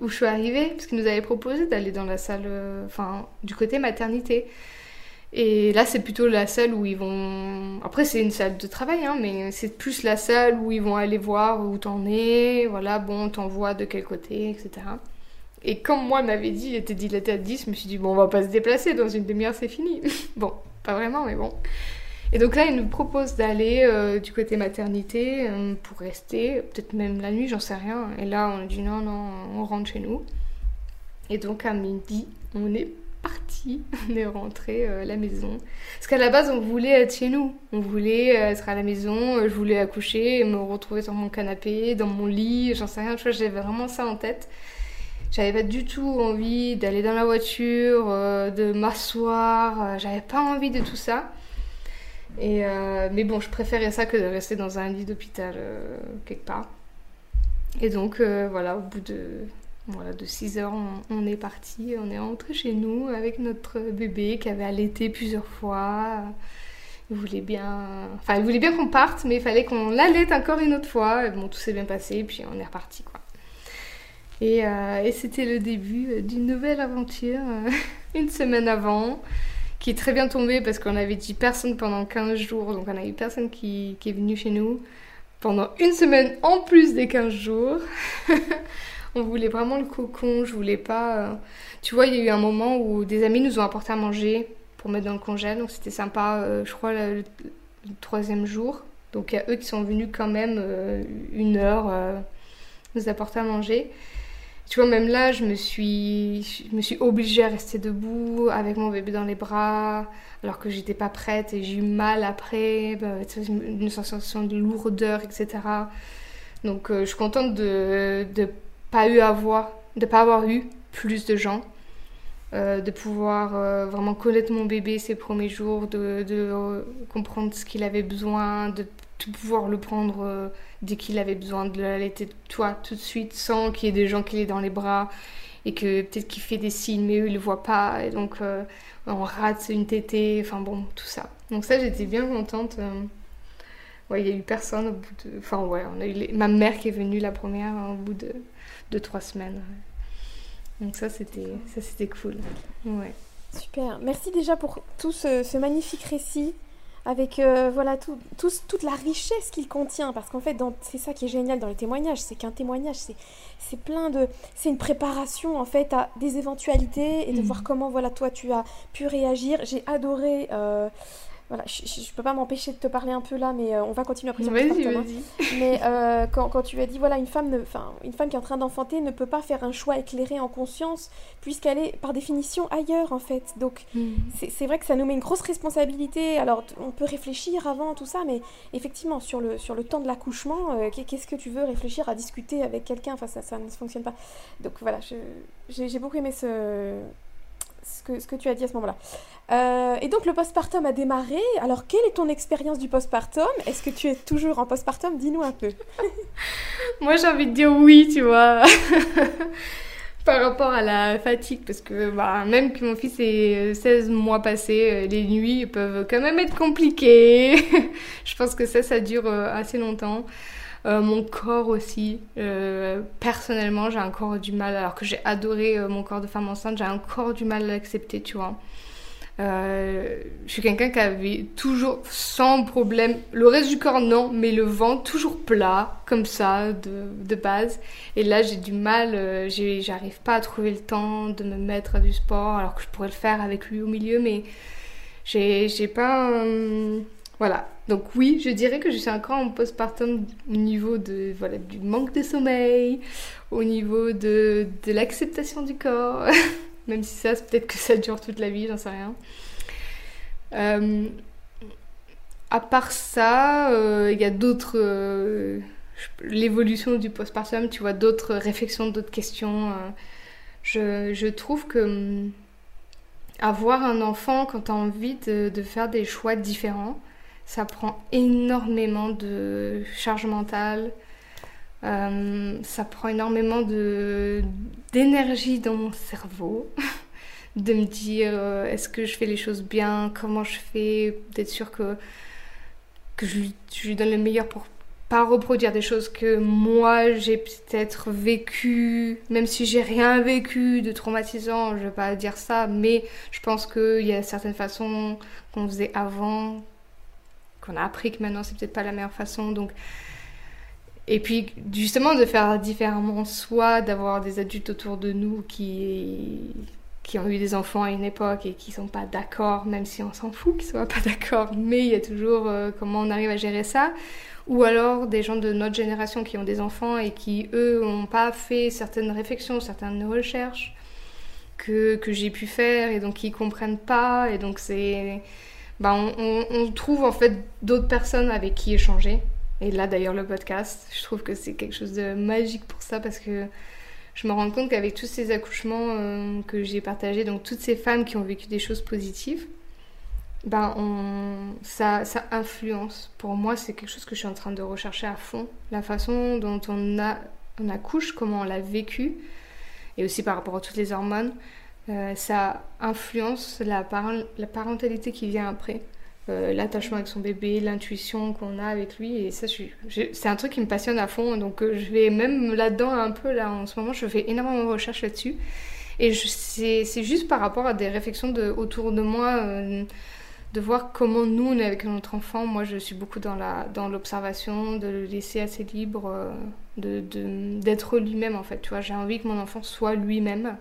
où je suis arrivée, parce qu'ils nous avaient proposé d'aller dans la salle, enfin, du côté maternité. Et là, c'est plutôt la salle où ils vont. Après, c'est une salle de travail, hein, mais c'est plus la salle où ils vont aller voir où t'en es, voilà, bon, t'envoies de quel côté, etc. Et comme moi m'avait dit, il était dilaté à 10, je me suis dit, bon, on va pas se déplacer, dans une demi-heure, c'est fini. bon, pas vraiment, mais bon. Et donc là, ils nous proposent d'aller euh, du côté maternité euh, pour rester, peut-être même la nuit, j'en sais rien. Et là, on a dit, non, non, on rentre chez nous. Et donc à midi, on est parti, on est rentré euh, à la maison. Parce qu'à la base, on voulait être chez nous. On voulait euh, être à la maison, euh, je voulais accoucher et me retrouver sur mon canapé, dans mon lit, j'en sais rien, j'avais vraiment ça en tête. J'avais pas du tout envie d'aller dans la voiture, de m'asseoir, j'avais pas envie de tout ça. Et mais bon, je préférais ça que de rester dans un lit d'hôpital quelque part. Et donc, voilà, au bout de voilà, de 6 heures, on, est parti, on est rentré chez nous avec notre bébé qui avait allaité plusieurs fois. Il voulait bien, enfin, il voulait bien qu'on parte, mais il fallait qu'on l'allaite encore une autre fois. bon, tout s'est bien passé, puis on est reparti, quoi. Et, euh, c'était le début d'une nouvelle aventure, euh, une semaine avant, qui est très bien tombée parce qu'on avait dit personne pendant 15 jours, donc on a eu personne qui, qui est venu chez nous pendant une semaine en plus des 15 jours. On voulait vraiment le cocon, je voulais pas. Euh, tu vois, il y a eu un moment où des amis nous ont apporté à manger pour mettre dans le congèle, donc c'était sympa, euh, je crois, le, troisième jour. Donc il y a eux qui sont venus quand même euh, une heure nous apporter à manger. Tu vois, même là, je me suis, je me suis obligée à rester debout avec mon bébé dans les bras, alors que j'étais pas prête et j'ai eu mal après, bah, une sensation de lourdeur, etc. Donc je suis contente de, de pas eu à voir, de pas avoir eu plus de gens, euh, de pouvoir euh, vraiment connaître mon bébé ces premiers jours, de, euh, comprendre ce qu'il avait besoin, de pouvoir le prendre dès qu'il avait besoin de l'allaiter toi tout de suite sans qu'il y ait des gens qui l'aient dans les bras et que peut-être qu'il fait des signes mais eux ils le voient pas et donc on rate une tétée, enfin bon tout ça. Donc ça j'étais bien contente. Ouais, il y a eu personne au bout de. Enfin, ouais, on a eu ma mère qui est venue la première au bout de deux, trois semaines. Donc ça, c'était, ça, c'était cool. Ouais. Super. Merci déjà pour tout ce, magnifique récit avec euh, voilà tout, toute la richesse qu'il contient parce qu'en fait c'est ça qui est génial dans les témoignages c'est qu'un témoignage c'est, c'est plein de c'est une préparation en fait à des éventualités et de mm. voir comment voilà toi tu as pu réagir j'ai adoré euh, voilà, je, ne peux pas m'empêcher de te parler un peu là, mais euh, on va continuer après. Vas-y, hein. Mais euh, quand, quand, tu as dit voilà une femme, ne, une femme qui est en train d'enfanter ne peut pas faire un choix éclairé en conscience puisqu'elle est par définition ailleurs en fait. Donc mm. c'est vrai que ça nous met une grosse responsabilité. Alors on peut réfléchir avant tout ça, mais effectivement sur le sur le temps de l'accouchement, euh, qu'est-ce que tu veux réfléchir à discuter avec quelqu'un? Enfin ça, ça ne fonctionne pas. Donc voilà, j'ai beaucoup aimé ce ce que, ce que tu as dit à ce moment-là. Euh, et donc le postpartum a démarré. Alors quelle est ton expérience du postpartum? Est-ce que tu es toujours en postpartum? Dis-nous un peu. Moi j'ai envie de dire oui, tu vois. Par rapport à la fatigue, parce que bah, même que mon fils ait 16 mois passés, euh, les nuits peuvent quand même être compliquées. Je pense que ça, ça dure euh, assez longtemps. Euh, mon corps aussi. Euh, personnellement, j'ai encore du mal, alors que j'ai adoré mon corps de femme enceinte, j'ai encore du mal à l'accepter, tu vois. je suis quelqu'un qui avait toujours sans problème, le reste du corps non, mais le ventre toujours plat, comme ça, de, de base. Et là, j'ai du mal, j'arrive pas à trouver le temps de me mettre à du sport, alors que je pourrais le faire avec lui au milieu, mais j'ai pas. voilà. Donc, oui, je dirais que je suis encore en postpartum au niveau de, voilà, du manque de sommeil, au niveau de, l'acceptation du corps. Même si ça, peut-être que ça dure toute la vie, j'en sais rien. Euh, à part ça, euh, il y a d'autres. Euh, l'évolution du postpartum, tu vois, d'autres réflexions, d'autres questions. Je, trouve que hum, avoir un enfant quand tu as envie de, faire des choix différents, ça prend énormément de charge mentale. Euh, ça prend énormément d'énergie dans mon cerveau. de me dire euh, est-ce que je fais les choses bien, comment je fais, d'être sûr que, que je, je lui donne le meilleur pour pas reproduire des choses que moi j'ai peut-être vécu, même si j'ai rien vécu de traumatisant, je vais pas dire ça, mais je pense qu'il y a certaines façons qu'on faisait avant, qu'on a appris que maintenant c'est peut-être pas la meilleure façon, donc et puis justement de faire différemment, soit d'avoir des adultes autour de nous qui qui ont eu des enfants à une époque et qui sont pas d'accord, même si on s'en fout qu'ils soient pas d'accord, mais il y a toujours euh, comment on arrive à gérer ça, ou alors des gens de notre génération qui ont des enfants et qui, eux, n'ont pas fait certaines réflexions, certaines recherches que, que j'ai pu faire et donc qui comprennent pas. Et donc, c'est. Ben, on, trouve en fait d'autres personnes avec qui échanger. Et là, d'ailleurs, le podcast, je trouve que c'est quelque chose de magique pour ça parce que je me rends compte qu'avec tous ces accouchements euh, que j'ai partagés, donc toutes ces femmes qui ont vécu des choses positives, ben ça, ça influence. Pour moi, c'est quelque chose que je suis en train de rechercher à fond. La façon dont on accouche, comment on l'a vécu, et aussi par rapport à toutes les hormones, euh, ça influence la, parentalité qui vient après. Euh, l'attachement avec son bébé, l'intuition qu'on a avec lui, et ça, c'est un truc qui me passionne à fond. Donc, euh, je vais même là-dedans un peu, là, en ce moment, je fais énormément de recherches là-dessus. Et c'est juste par rapport à des réflexions autour de moi de voir comment nous on est avec notre enfant. Moi, je suis beaucoup dans l'observation, de le laisser assez libre, d'être lui-même en fait. Tu vois, j'ai envie que mon enfant soit lui-même.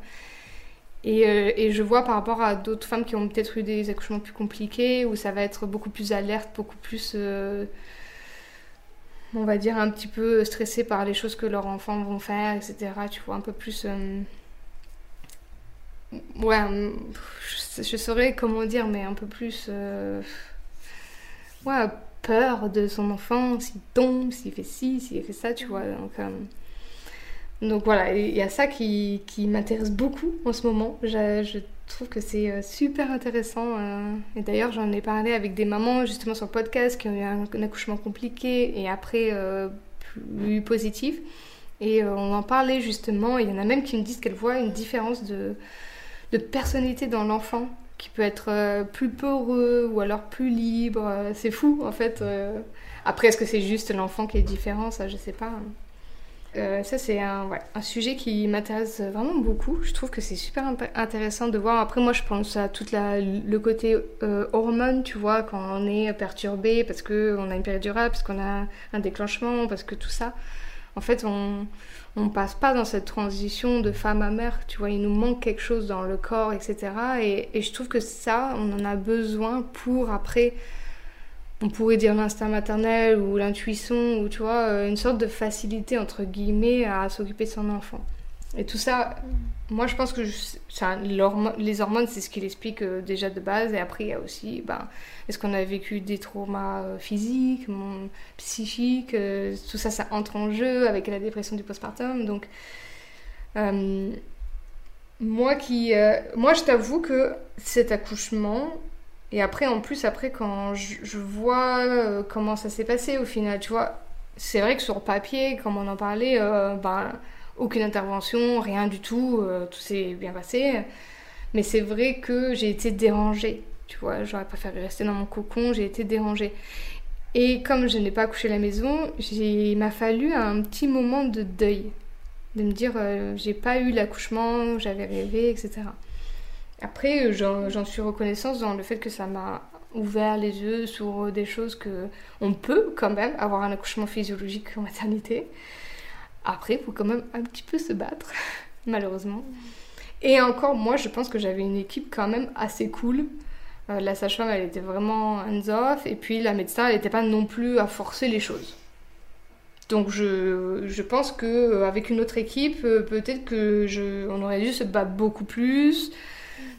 Et, euh, et, je vois par rapport à d'autres femmes qui ont peut-être eu des accouchements plus compliqués, où ça va être beaucoup plus alerte, beaucoup plus, euh, on va dire, un petit peu stressé par les choses que leurs enfants vont faire, etc. Tu vois, un peu plus ouais, je, je, saurais comment dire, mais un peu plus. Euh, ouais, peur de son enfant, s'il tombe, s'il fait ci, s'il fait ça, tu vois. Donc, euh, donc voilà, il y a ça qui, m'intéresse beaucoup en ce moment. Je, trouve que c'est euh, super intéressant. et d'ailleurs, j'en ai parlé avec des mamans justement sur le podcast qui ont eu un, accouchement compliqué et après plus positif. Et on en parlait justement. Il y en a même qui me disent qu'elles voient une différence de personnalité dans l'enfant qui peut être euh, plus peureux ou alors plus libre. Euh, c'est fou en fait. Euh. Après, est-ce que c'est juste l'enfant qui est différent? Ça, je sais pas. Ça, c'est un, sujet qui m'intéresse vraiment beaucoup. Je trouve que c'est super intéressant de voir. Après, moi, je pense à tout le côté hormone, tu vois, quand on est perturbé parce qu'on a une péridurale, parce qu'on a un déclenchement, parce que tout ça. En fait, on, on passe pas dans cette transition de femme à mère, tu vois, il nous manque quelque chose dans le corps, etc. Et, je trouve que ça, on en a besoin pour après, on pourrait dire l'instinct maternel ou l'intuition, ou tu vois, euh, une sorte de facilité, entre guillemets, à s'occuper de son enfant. Et tout ça, moi je pense que les hormones, c'est ce qui l'explique euh, déjà de base. Et après, il y a aussi, ben, est-ce qu'on a vécu des traumas euh, physiques, psychiques euh, Tout ça, ça entre en jeu avec la dépression du postpartum. Donc, moi, qui, moi, je t'avoue que cet accouchement, et après, en plus, après, quand je, vois comment ça s'est passé au final, tu vois, c'est vrai que sur papier, comme on en parlait, ben aucune intervention, rien du tout, euh, tout s'est bien passé. Mais c'est vrai que j'ai été dérangée, tu vois, j'aurais préféré rester dans mon cocon, j'ai été dérangée. Et comme je n'ai pas accouché à la maison, il m'a fallu un petit moment de deuil. De me dire, euh, j'ai pas eu l'accouchement, j'avais rêvé, etc. Après, j'en suis reconnaissante dans le fait que ça m'a ouvert les yeux sur des choses que on peut quand même avoir un accouchement physiologique en maternité. Après, il faut quand même un petit peu se battre, malheureusement. Et encore, moi, je pense que j'avais une équipe quand même assez cool. Euh, la sage-femme, elle était vraiment hands-off. Et puis, la médecin, elle n'était pas non plus à forcer les choses. Donc, je, je pense qu'avec euh, une autre équipe, euh, peut-être que je, on aurait dû se battre beaucoup plus.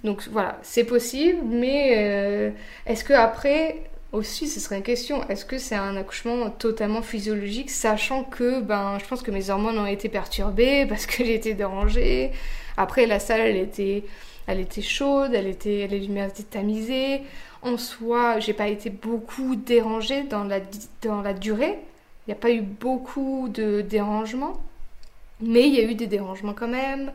Donc, voilà, c'est possible. Mais est-ce que après, aussi, ce serait une question. Est-ce que c'est un accouchement totalement physiologique, sachant que ben, je pense que mes hormones ont été perturbées parce que j'ai été dérangée. Après, la salle, elle était, elle était chaude, elle était, les lumières étaient tamisées. En soi, j'ai pas été beaucoup dérangée dans la, dans la durée. Il n'y a pas eu beaucoup de dérangements, mais il y a eu des dérangements quand même.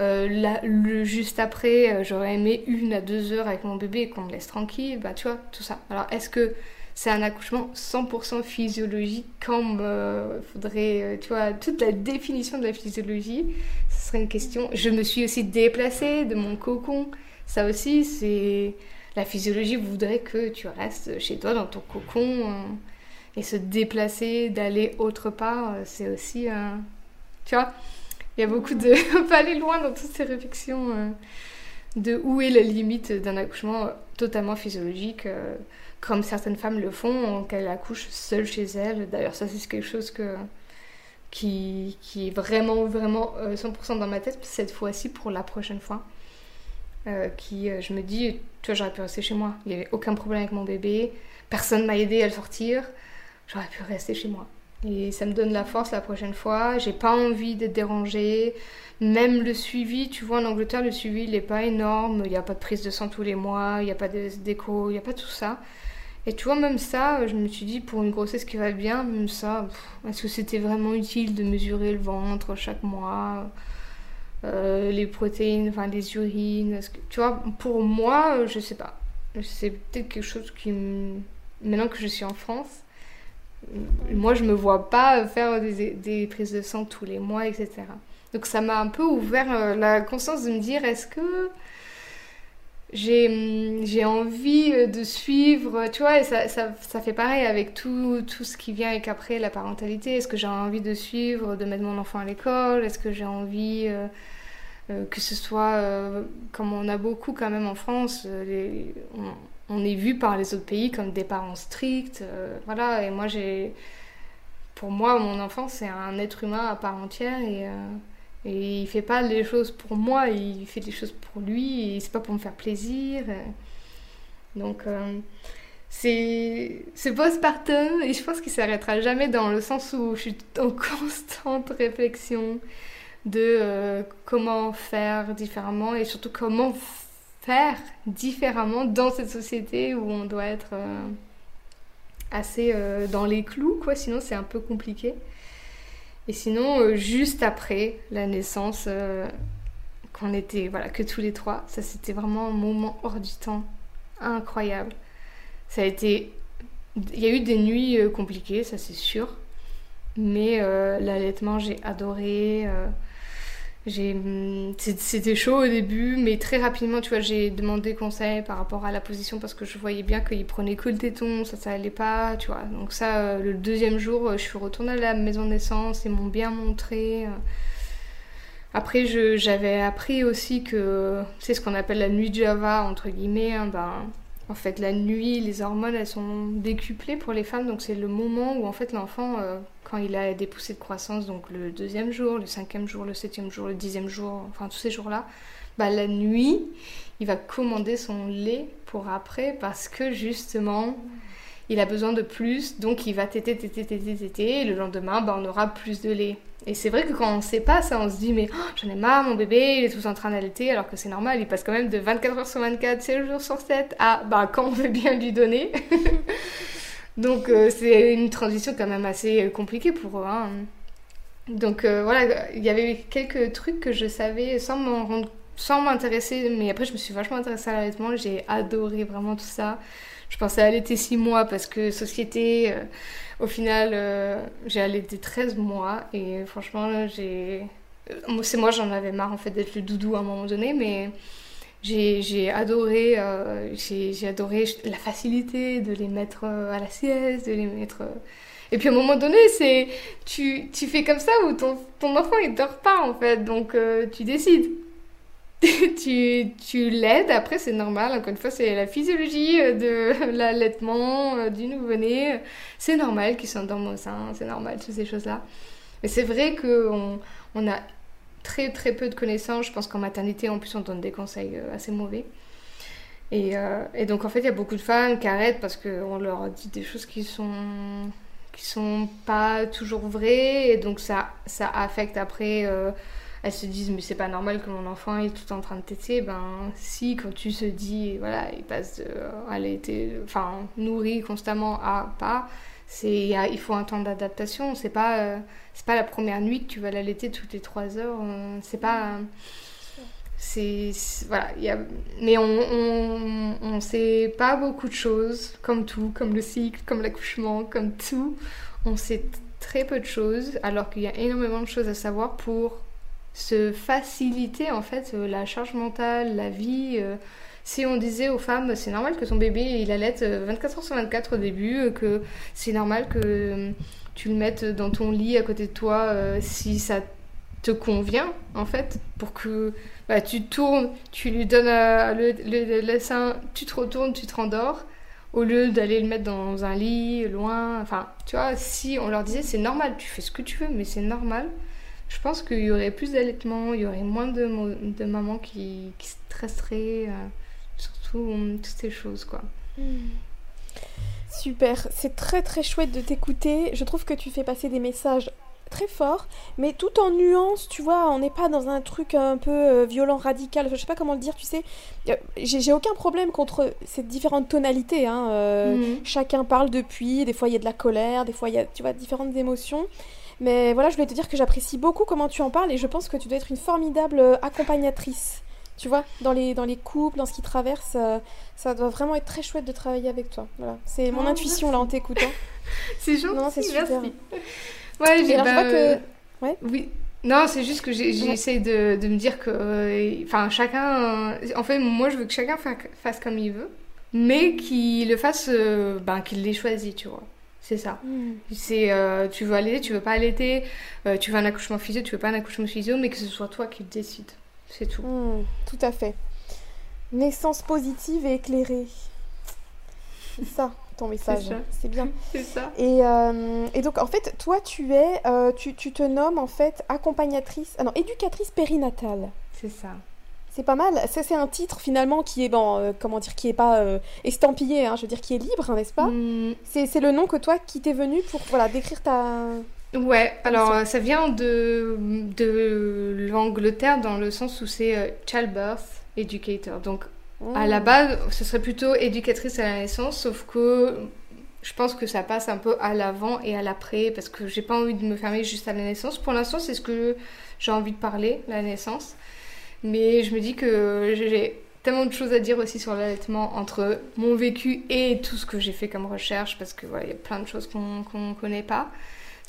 Euh, juste après, euh, j'aurais aimé une à deux heures avec mon bébé et qu'on me laisse tranquille, bah tu vois, tout ça. Alors, est-ce que c'est un accouchement 100% physiologique comme euh, faudrait, euh, tu vois, toute la définition de la physiologie, ce serait une question. Je me suis aussi déplacée de mon cocon. Ça aussi, c'est la physiologie voudrait que tu restes chez toi dans ton cocon et se déplacer, d'aller autre part, c'est aussi, tu vois, il y a beaucoup de, on peut aller loin dans toutes ces réflexions de où est la limite d'un accouchement totalement physiologique comme certaines femmes le font, qu'elles accouchent seules chez elles. D'ailleurs, ça, c'est quelque chose que, qui, qui est vraiment, vraiment 100% euh, dans ma tête, cette fois-ci pour la prochaine fois. Euh, qui, euh, je me dis, tu vois, j'aurais pu rester chez moi. Il n'y avait aucun problème avec mon bébé. Personne m'a aidé à le sortir. J'aurais pu rester chez moi. Et ça me donne la force la prochaine fois. J'ai pas envie d'être dérangée. Même le suivi, tu vois, en Angleterre, le suivi, il n'est pas énorme. Il n'y a pas de prise de sang tous les mois. Il n'y a pas d'écho. Il n'y a pas tout ça. Et tu vois, même ça, je me suis dit, pour une grossesse qui va bien, même ça, est-ce que c'était vraiment utile de mesurer le ventre chaque mois? Euh, les protéines, enfin les urines. Tu vois, pour moi, je sais pas. C'est peut-être quelque chose qui. Maintenant que je suis en France, moi je me vois pas faire des, prises de sang tous les mois, etc. Donc ça m'a un peu ouvert euh, la conscience de me dire est-ce que Hum, j'ai envie euh, de suivre, tu vois, et ça, ça, fait pareil avec tout, tout ce qui vient avec après la parentalité. Est-ce que j'ai envie de suivre, de mettre mon enfant à l'école? Est-ce que j'ai envie euh, que ce soit, comme on a beaucoup quand même en France, les, est vu par les autres pays comme des parents stricts, voilà, et moi j'ai... Pour moi, mon enfant, c'est un être humain à part entière et et il fait pas les choses pour moi, il fait des choses pour lui, et c'est pas pour me faire plaisir. Donc, euh, c'est c'est postpartum, et je pense qu'il s'arrêtera jamais dans le sens où je suis en constante réflexion de euh, comment faire différemment, et surtout comment faire différemment dans cette société où on doit être euh, assez dans les clous, quoi, sinon c'est un peu compliqué. Et sinon, euh, juste après la naissance, euh, qu'on était, voilà, que tous les trois, ça c'était vraiment un moment hors du temps, incroyable. Ça a été, il y a eu des nuits euh, compliquées, ça c'est sûr, mais l'allaitement j'ai adoré. Hum, c'était chaud au début, mais très rapidement, tu vois, j'ai demandé conseil par rapport à la position parce que je voyais bien qu'il prenait que le téton, ça, ça allait pas, tu vois. Donc ça, euh, le deuxième jour, euh, je suis retournée à la maison de naissance, ils m'ont bien montré. Euh. Après, j'avais appris aussi que c'est ce qu'on appelle la nuit Java, entre guillemets. Hein, ben, en fait, la nuit, les hormones, elles sont décuplées pour les femmes, donc c'est le moment où en fait l'enfant quand il a des poussées de croissance, donc le deuxième jour, le cinquième jour, le septième jour, le dixième jour, enfin tous ces jours-là, bah, la nuit, il va commander son lait pour après parce que justement, il a besoin de plus, donc il va téter, téter, téter, téter, et le lendemain, bah, on aura plus de lait. Et c'est vrai que quand on ne sait pas ça, on se dit mais oh, j'en ai marre, mon bébé, il est tout en train d'allaiter, alors que c'est normal, il passe quand même de 24 heures sur 24, 7 jours sur 7 à bah, quand on veut bien lui donner. Donc euh, c'est une transition quand même assez euh, compliquée pour eux. Hein. Donc euh, voilà, il y avait quelques trucs que je savais sans sans m'intéresser, mais après je me suis vachement intéressée à l'allaitement, j'ai adoré vraiment tout ça. je pensais allaiter 6 mois parce que société, au final, j'ai allaité 13 mois et franchement, j'ai. C'est moi, j'en avais marre en fait d'être le doudou à un moment donné, mais j'ai adoré, j'ai adoré la facilité de les mettre à la sieste, de les mettre et puis à un moment donné, c'est tu, tu fais comme ça où ton, ton enfant il dort pas en fait, donc euh, tu décides. tu tu l'aides, après c'est normal, encore une fois c'est la physiologie euh, de l'allaitement euh, du nouveau-né, c'est normal qu'il s'endorme au sein, c'est normal toutes ces choses-là. Mais c'est vrai qu'on on a très très peu de connaissances, je pense qu'en maternité en plus on donne des conseils assez mauvais. Et, et donc en fait il y a beaucoup de femmes qui arrêtent parce qu'on leur dit des choses qui sont qui sont pas toujours vraies et donc ça, ça affecte après. Euh, elles se disent mais c'est pas normal que mon enfant est tout en train de téter. Ben si quand tu se dis voilà il passe de elle enfin nourri constamment à pas. C'est il faut un temps d'adaptation. C'est pas euh, c'est pas la première nuit que tu vas l'allaiter toutes les trois heures. C'est pas c'est voilà y a, mais on, on, on sait pas beaucoup de choses comme tout comme le cycle comme l'accouchement comme tout on sait très peu de choses alors qu'il y a énormément de choses à savoir pour se faciliter en fait euh, la charge mentale la vie euh. Si on disait aux femmes c'est normal que ton bébé il allait 24 heures sur 24 au début euh, que c'est normal que tu le mettes dans ton lit à côté de toi si ça te convient en fait pour que bah, tu tournes, tu lui donnes euh, le, le, sein, tu te retournes, tu te rendors, au lieu d'aller le mettre dans un lit, loin. Enfin, tu vois, si on leur disait c'est normal, tu fais ce que tu veux, mais c'est normal, je pense qu'il y aurait plus d'allaitement, il y aurait moins de, de mamans qui, qui stresseraient, euh, euh, toutes ces choses, quoi. Hmm. Super, c'est très très chouette de t'écouter. Je trouve que tu fais passer des messages très fort, mais tout en nuance, tu vois, on n'est pas dans un truc un peu euh, violent, radical, je sais pas comment le dire, tu sais. J'ai aucun problème contre ces différentes tonalités, hein, euh, mhm. chacun parle depuis, des fois il y a de la colère, des fois il y a, tu vois, différentes émotions. Mais voilà, je voulais te dire que j'apprécie beaucoup comment tu en parles et je pense que tu dois être une formidable euh, accompagnatrice. Tu vois, dans les, dans les couples, dans ce qui traverse, ça doit vraiment être très chouette de travailler avec toi. Voilà. C'est mon ah, intuition là en t'écoutant. c'est gentil, non, c'est super. Ouais, j'ai bah, que... Euh, ouais. Oui. Non, c'est juste que j'essaie de, de, me dire que. Euh, enfin, chacun. En fait, moi, je veux que chacun fasse comme il veut, mais qu'il le fasse. Euh, ben, qu'il l'ait choisi, tu vois. C'est ça. Hmm. C'est. tu veux allaiter, tu veux pas allaiter, tu veux un accouchement physio, tu veux pas un accouchement physio, mais que ce soit toi qui le décide. C'est tout. Hmm, tout à fait. Naissance positive et éclairée. C'est ça ton message. C'est bien. C'est ça. Et, euh, et, donc, en fait, toi, tu es, euh, tu, tu, te nommes en fait accompagnatrice, ah non, éducatrice périnatale. C'est ça. C'est pas mal. Ça, c'est un titre finalement qui est, bon, euh, comment dire, qui est pas estampillé, hein, je veux dire, qui est libre, hein, n'est-ce pas? Mm. C'est le nom que toi, qui t'est venu pour, voilà, décrire ta. Ouais, alors ça vient de, de l'Angleterre dans le sens où c'est childbirth educator. Donc à la base, ce serait plutôt éducatrice à la naissance, sauf que je pense que ça passe un peu à l'avant et à l'après, parce que j'ai pas envie de me fermer juste à la naissance. Pour l'instant, c'est ce que j'ai envie de parler, la naissance. Mais je me dis que j'ai tellement de choses à dire aussi sur l'allaitement entre mon vécu et tout ce que j'ai fait comme recherche, parce que il y a plein de choses qu'on ne connaît pas.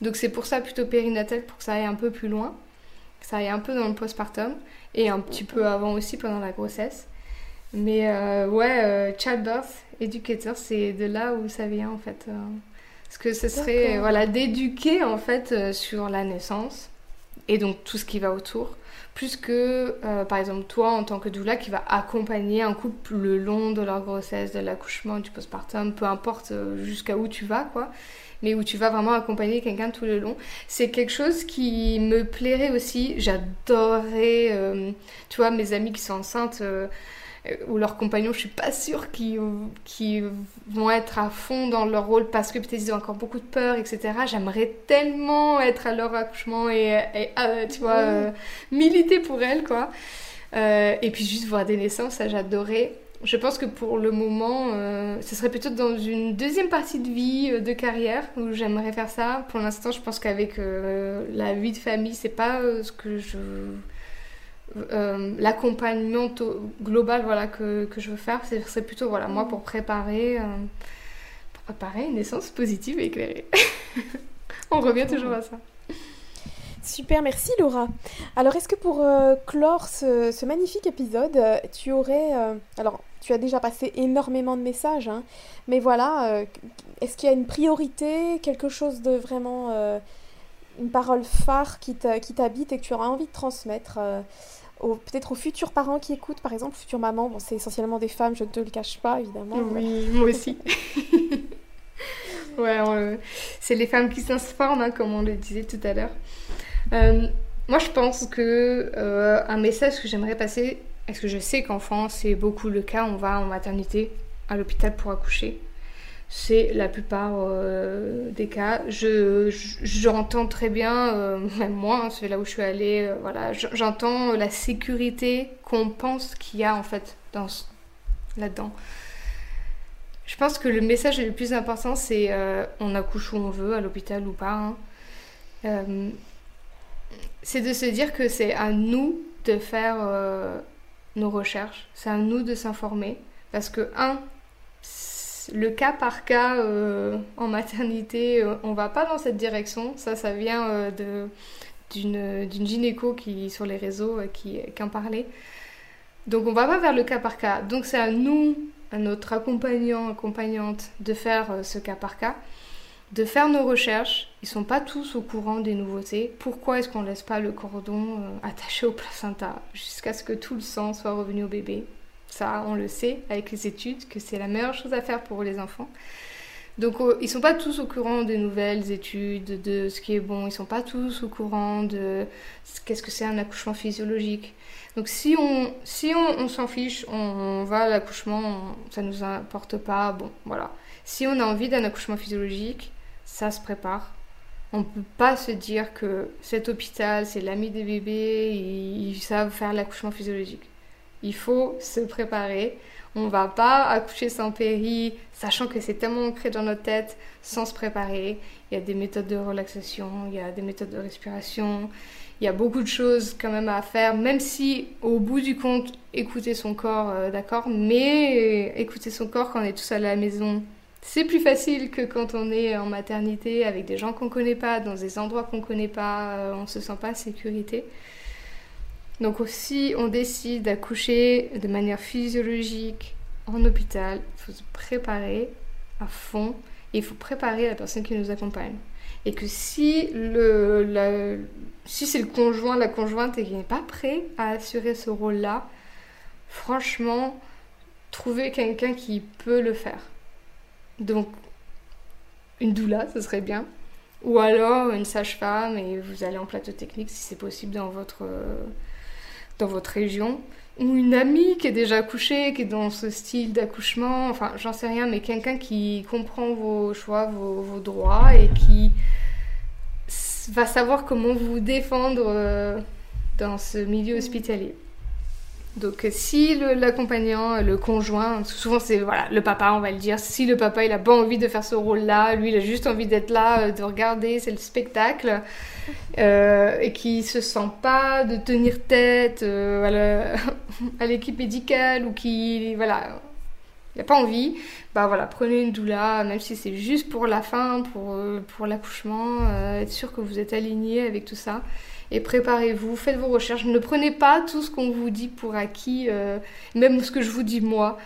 Donc c'est pour ça plutôt périnatal, pour que ça aille un peu plus loin, que ça aille un peu dans le postpartum, et un petit peu avant aussi pendant la grossesse. Mais euh, ouais, euh, childbirth educator, c'est de là où ça vient en fait. Euh. parce que ce serait voilà, d'éduquer en fait sur la naissance et donc tout ce qui va autour. Plus que, par exemple, toi en tant que doula qui va accompagner un couple le long de leur grossesse, de l'accouchement, du postpartum, peu importe jusqu'à où tu vas quoi mais où tu vas vraiment accompagner quelqu'un tout le long. C'est quelque chose qui me plairait aussi. J'adorerais, tu vois, mes amis qui sont enceintes, euh, ou leurs compagnons, je suis pas sûre qu'ils vont être à fond dans leur rôle parce que peut-être ils ont encore beaucoup de peur, etc. J'aimerais tellement être à leur accouchement et, euh, tu vois, euh, militer pour elles, quoi. et puis juste voir des naissances, ça j'adorais. Je pense que pour le moment, ce serait plutôt dans une deuxième partie de vie, de carrière, où j'aimerais faire ça. Pour l'instant, je pense qu'avec la vie de famille, c'est pas ce que je euh, l'accompagnement global voilà, que, que, je veux faire, c'est plutôt voilà, moi pour préparer, euh, pour préparer une naissance positive et éclairée. On revient toujours à ça. Super, merci Laura. Alors, est-ce que pour euh, clore ce, magnifique épisode, tu aurais... alors, tu as déjà passé énormément de messages, hein, mais voilà, est-ce qu'il y a une priorité, quelque chose de vraiment... une parole phare qui t'habite et que tu auras envie de transmettre peut-être aux futurs parents qui écoutent, par exemple, futures mamans, bon, c'est essentiellement des femmes, je ne te le cache pas, évidemment. Oui, moi aussi. ouais, c'est les femmes qui s'informent, hein, comme on le disait tout à l'heure. Euh, moi, je pense que euh, un message que j'aimerais passer, est-ce que je sais qu'en France, c'est beaucoup le cas, on va en maternité, à l'hôpital pour accoucher c'est la plupart euh, des cas. Je, j'entends très bien, même moi, hein, c'est là où je suis allée, voilà, j'entends la sécurité qu'on pense qu'il y a en fait dans, là-dedans. Je pense que le message le plus important, c'est on accouche où on veut, à l'hôpital ou pas. Hein. C'est de se dire que c'est à nous de faire nos recherches, c'est à nous de s'informer. Parce que, un, le cas par cas euh, en maternité, euh, on va pas dans cette direction. Ça, ça vient euh, de, d'une, d'une gynéco qui, sur les réseaux qui, qui en parlait. Donc on va pas vers le cas par cas. Donc c'est à nous, à notre accompagnant, accompagnante, de faire ce cas par cas, de faire nos recherches. Ils sont pas tous au courant des nouveautés. Pourquoi est-ce qu'on laisse pas le cordon attaché au placenta jusqu'à ce que tout le sang soit revenu au bébé? Ça, on le sait avec les études, que c'est la meilleure chose à faire pour les enfants. Donc ils sont pas tous au courant des nouvelles études, de ce qui est bon, ils sont pas tous au courant de qu'est-ce que c'est un accouchement physiologique. Donc si on si on, s'en fiche, on, va à l'accouchement, ça nous importe pas, bon voilà. Si on a envie d'un accouchement physiologique, ça se prépare. On ne peut pas se dire que cet hôpital, c'est l'ami des bébés, ils savent faire l'accouchement physiologique. Il faut se préparer. On va pas accoucher sans péri, sachant que c'est tellement ancré dans notre tête, sans se préparer. Il y a des méthodes de relaxation, il y a des méthodes de respiration, il y a beaucoup de choses quand même à faire, même si au bout du compte, écouter son corps, euh, d'accord, mais écouter son corps quand on est tout seul à la maison, c'est plus facile que quand on est en maternité avec des gens qu'on connaît pas, dans des endroits qu'on connaît pas, euh, on se sent pas en sécurité. Donc si on décide d'accoucher de manière physiologique en hôpital, il faut se préparer à fond et il faut préparer la personne qui nous accompagne. Et que si, le, si c'est le conjoint, la conjointe et qui n'est pas prêt à assurer ce rôle-là, franchement, trouver quelqu'un qui peut le faire. Donc, une doula, ce serait bien. Ou alors une sage-femme et vous allez en plateau technique si c'est possible dans votre dans votre région, ou une amie qui est déjà accouchée, qui est dans ce style d'accouchement, enfin j'en sais rien, mais quelqu'un qui comprend vos choix, vos, droits et qui va savoir comment vous défendre euh, dans ce milieu hospitalier. Donc si l'accompagnant, le, conjoint, souvent c'est voilà le papa, on va le dire. Si le papa il a pas envie de faire ce rôle-là, lui il a juste envie d'être là, euh, de regarder, c'est le spectacle, euh, et qui se sent pas de tenir tête euh, à l'équipe médicale ou qui voilà il n'a pas envie, bah voilà, prenez une doula, même si c'est juste pour la fin, pour, pour l'accouchement, être sûr que vous êtes aligné avec tout ça et préparez-vous, faites vos recherches. Ne prenez pas tout ce qu'on vous dit pour acquis, euh, même ce que je vous dis moi.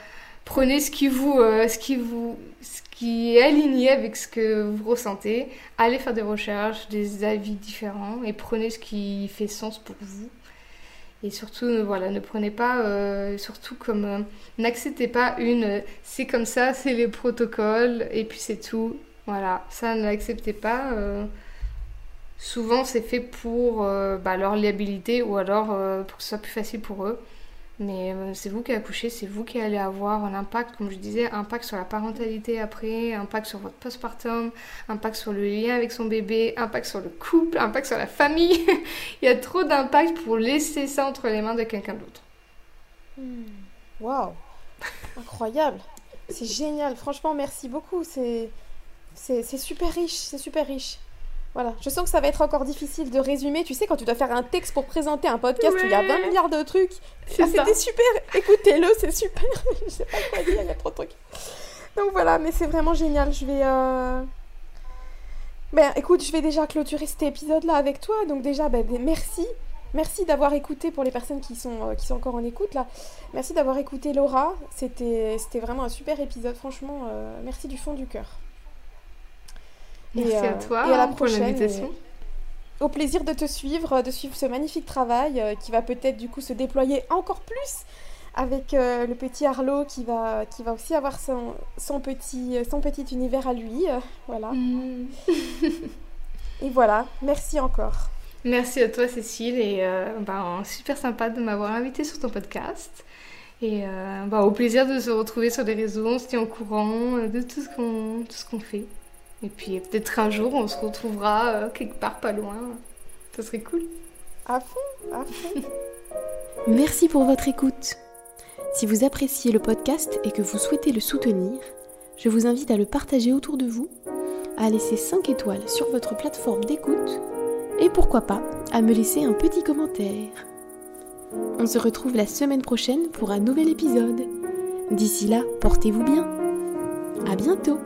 Prenez ce qui vous, euh, ce qui vous, ce qui est aligné avec ce que vous ressentez. Allez faire des recherches, des avis différents et prenez ce qui fait sens pour vous. Et surtout, voilà, ne prenez pas, euh, surtout comme, n'acceptez pas une, c'est comme ça, c'est les protocoles et puis c'est tout. Voilà, ça n'acceptez pas souvent c'est fait pour euh, bah, leur liabilité ou alors euh, pour que ce soit plus facile pour eux. Mais euh, c'est vous qui accouchez, c'est vous qui allez avoir un impact, comme je disais, impact sur la parentalité après, impact sur votre postpartum, impact sur le lien avec son bébé, impact sur le couple, impact sur la famille. Il y a trop d'impact pour laisser ça entre les mains de quelqu'un d'autre. Hmm. Waouh Incroyable C'est génial, franchement merci beaucoup, c'est super riche, c'est super riche. Voilà, je sens que ça va être encore difficile de résumer. Tu sais, quand tu dois faire un texte pour présenter un podcast où il y a 20 milliards de trucs. Ah, c'était super, écoutez-le, c'est super. je sais pas quoi dire, il y a trop de trucs. Donc voilà, mais c'est vraiment génial. Je vais. Euh... Ben écoute, je vais déjà clôturer cet épisode-là avec toi. Donc déjà, ben, ben merci. Merci d'avoir écouté pour les personnes qui sont, euh, qui sont encore en écoute là. Merci d'avoir écouté Laura. C'était vraiment un super épisode. Franchement, euh, merci du fond du cœur. Merci à euh, toi et à la prochaine. Au plaisir de te suivre, de suivre ce magnifique travail qui va peut-être du coup se déployer encore plus avec le petit Arlo qui va, qui va aussi avoir son, son, petit, son petit univers à lui. voilà. Mm. et voilà, merci encore. Merci à toi Cécile et euh, ben, super sympa de m'avoir invité sur ton podcast. Et euh, ben, au plaisir de se retrouver sur les réseaux, on se tient au courant euh, de tout ce qu'on ce qu'on fait. Et puis peut-être un jour on se retrouvera quelque part pas loin. Ça serait cool. À fond, à fond. Merci pour votre écoute. Si vous appréciez le podcast et que vous souhaitez le soutenir, je vous invite à le partager autour de vous, à laisser 5 étoiles sur votre plateforme d'écoute et pourquoi pas à me laisser un petit commentaire. On se retrouve la semaine prochaine pour un nouvel épisode. D'ici là, portez-vous bien. À bientôt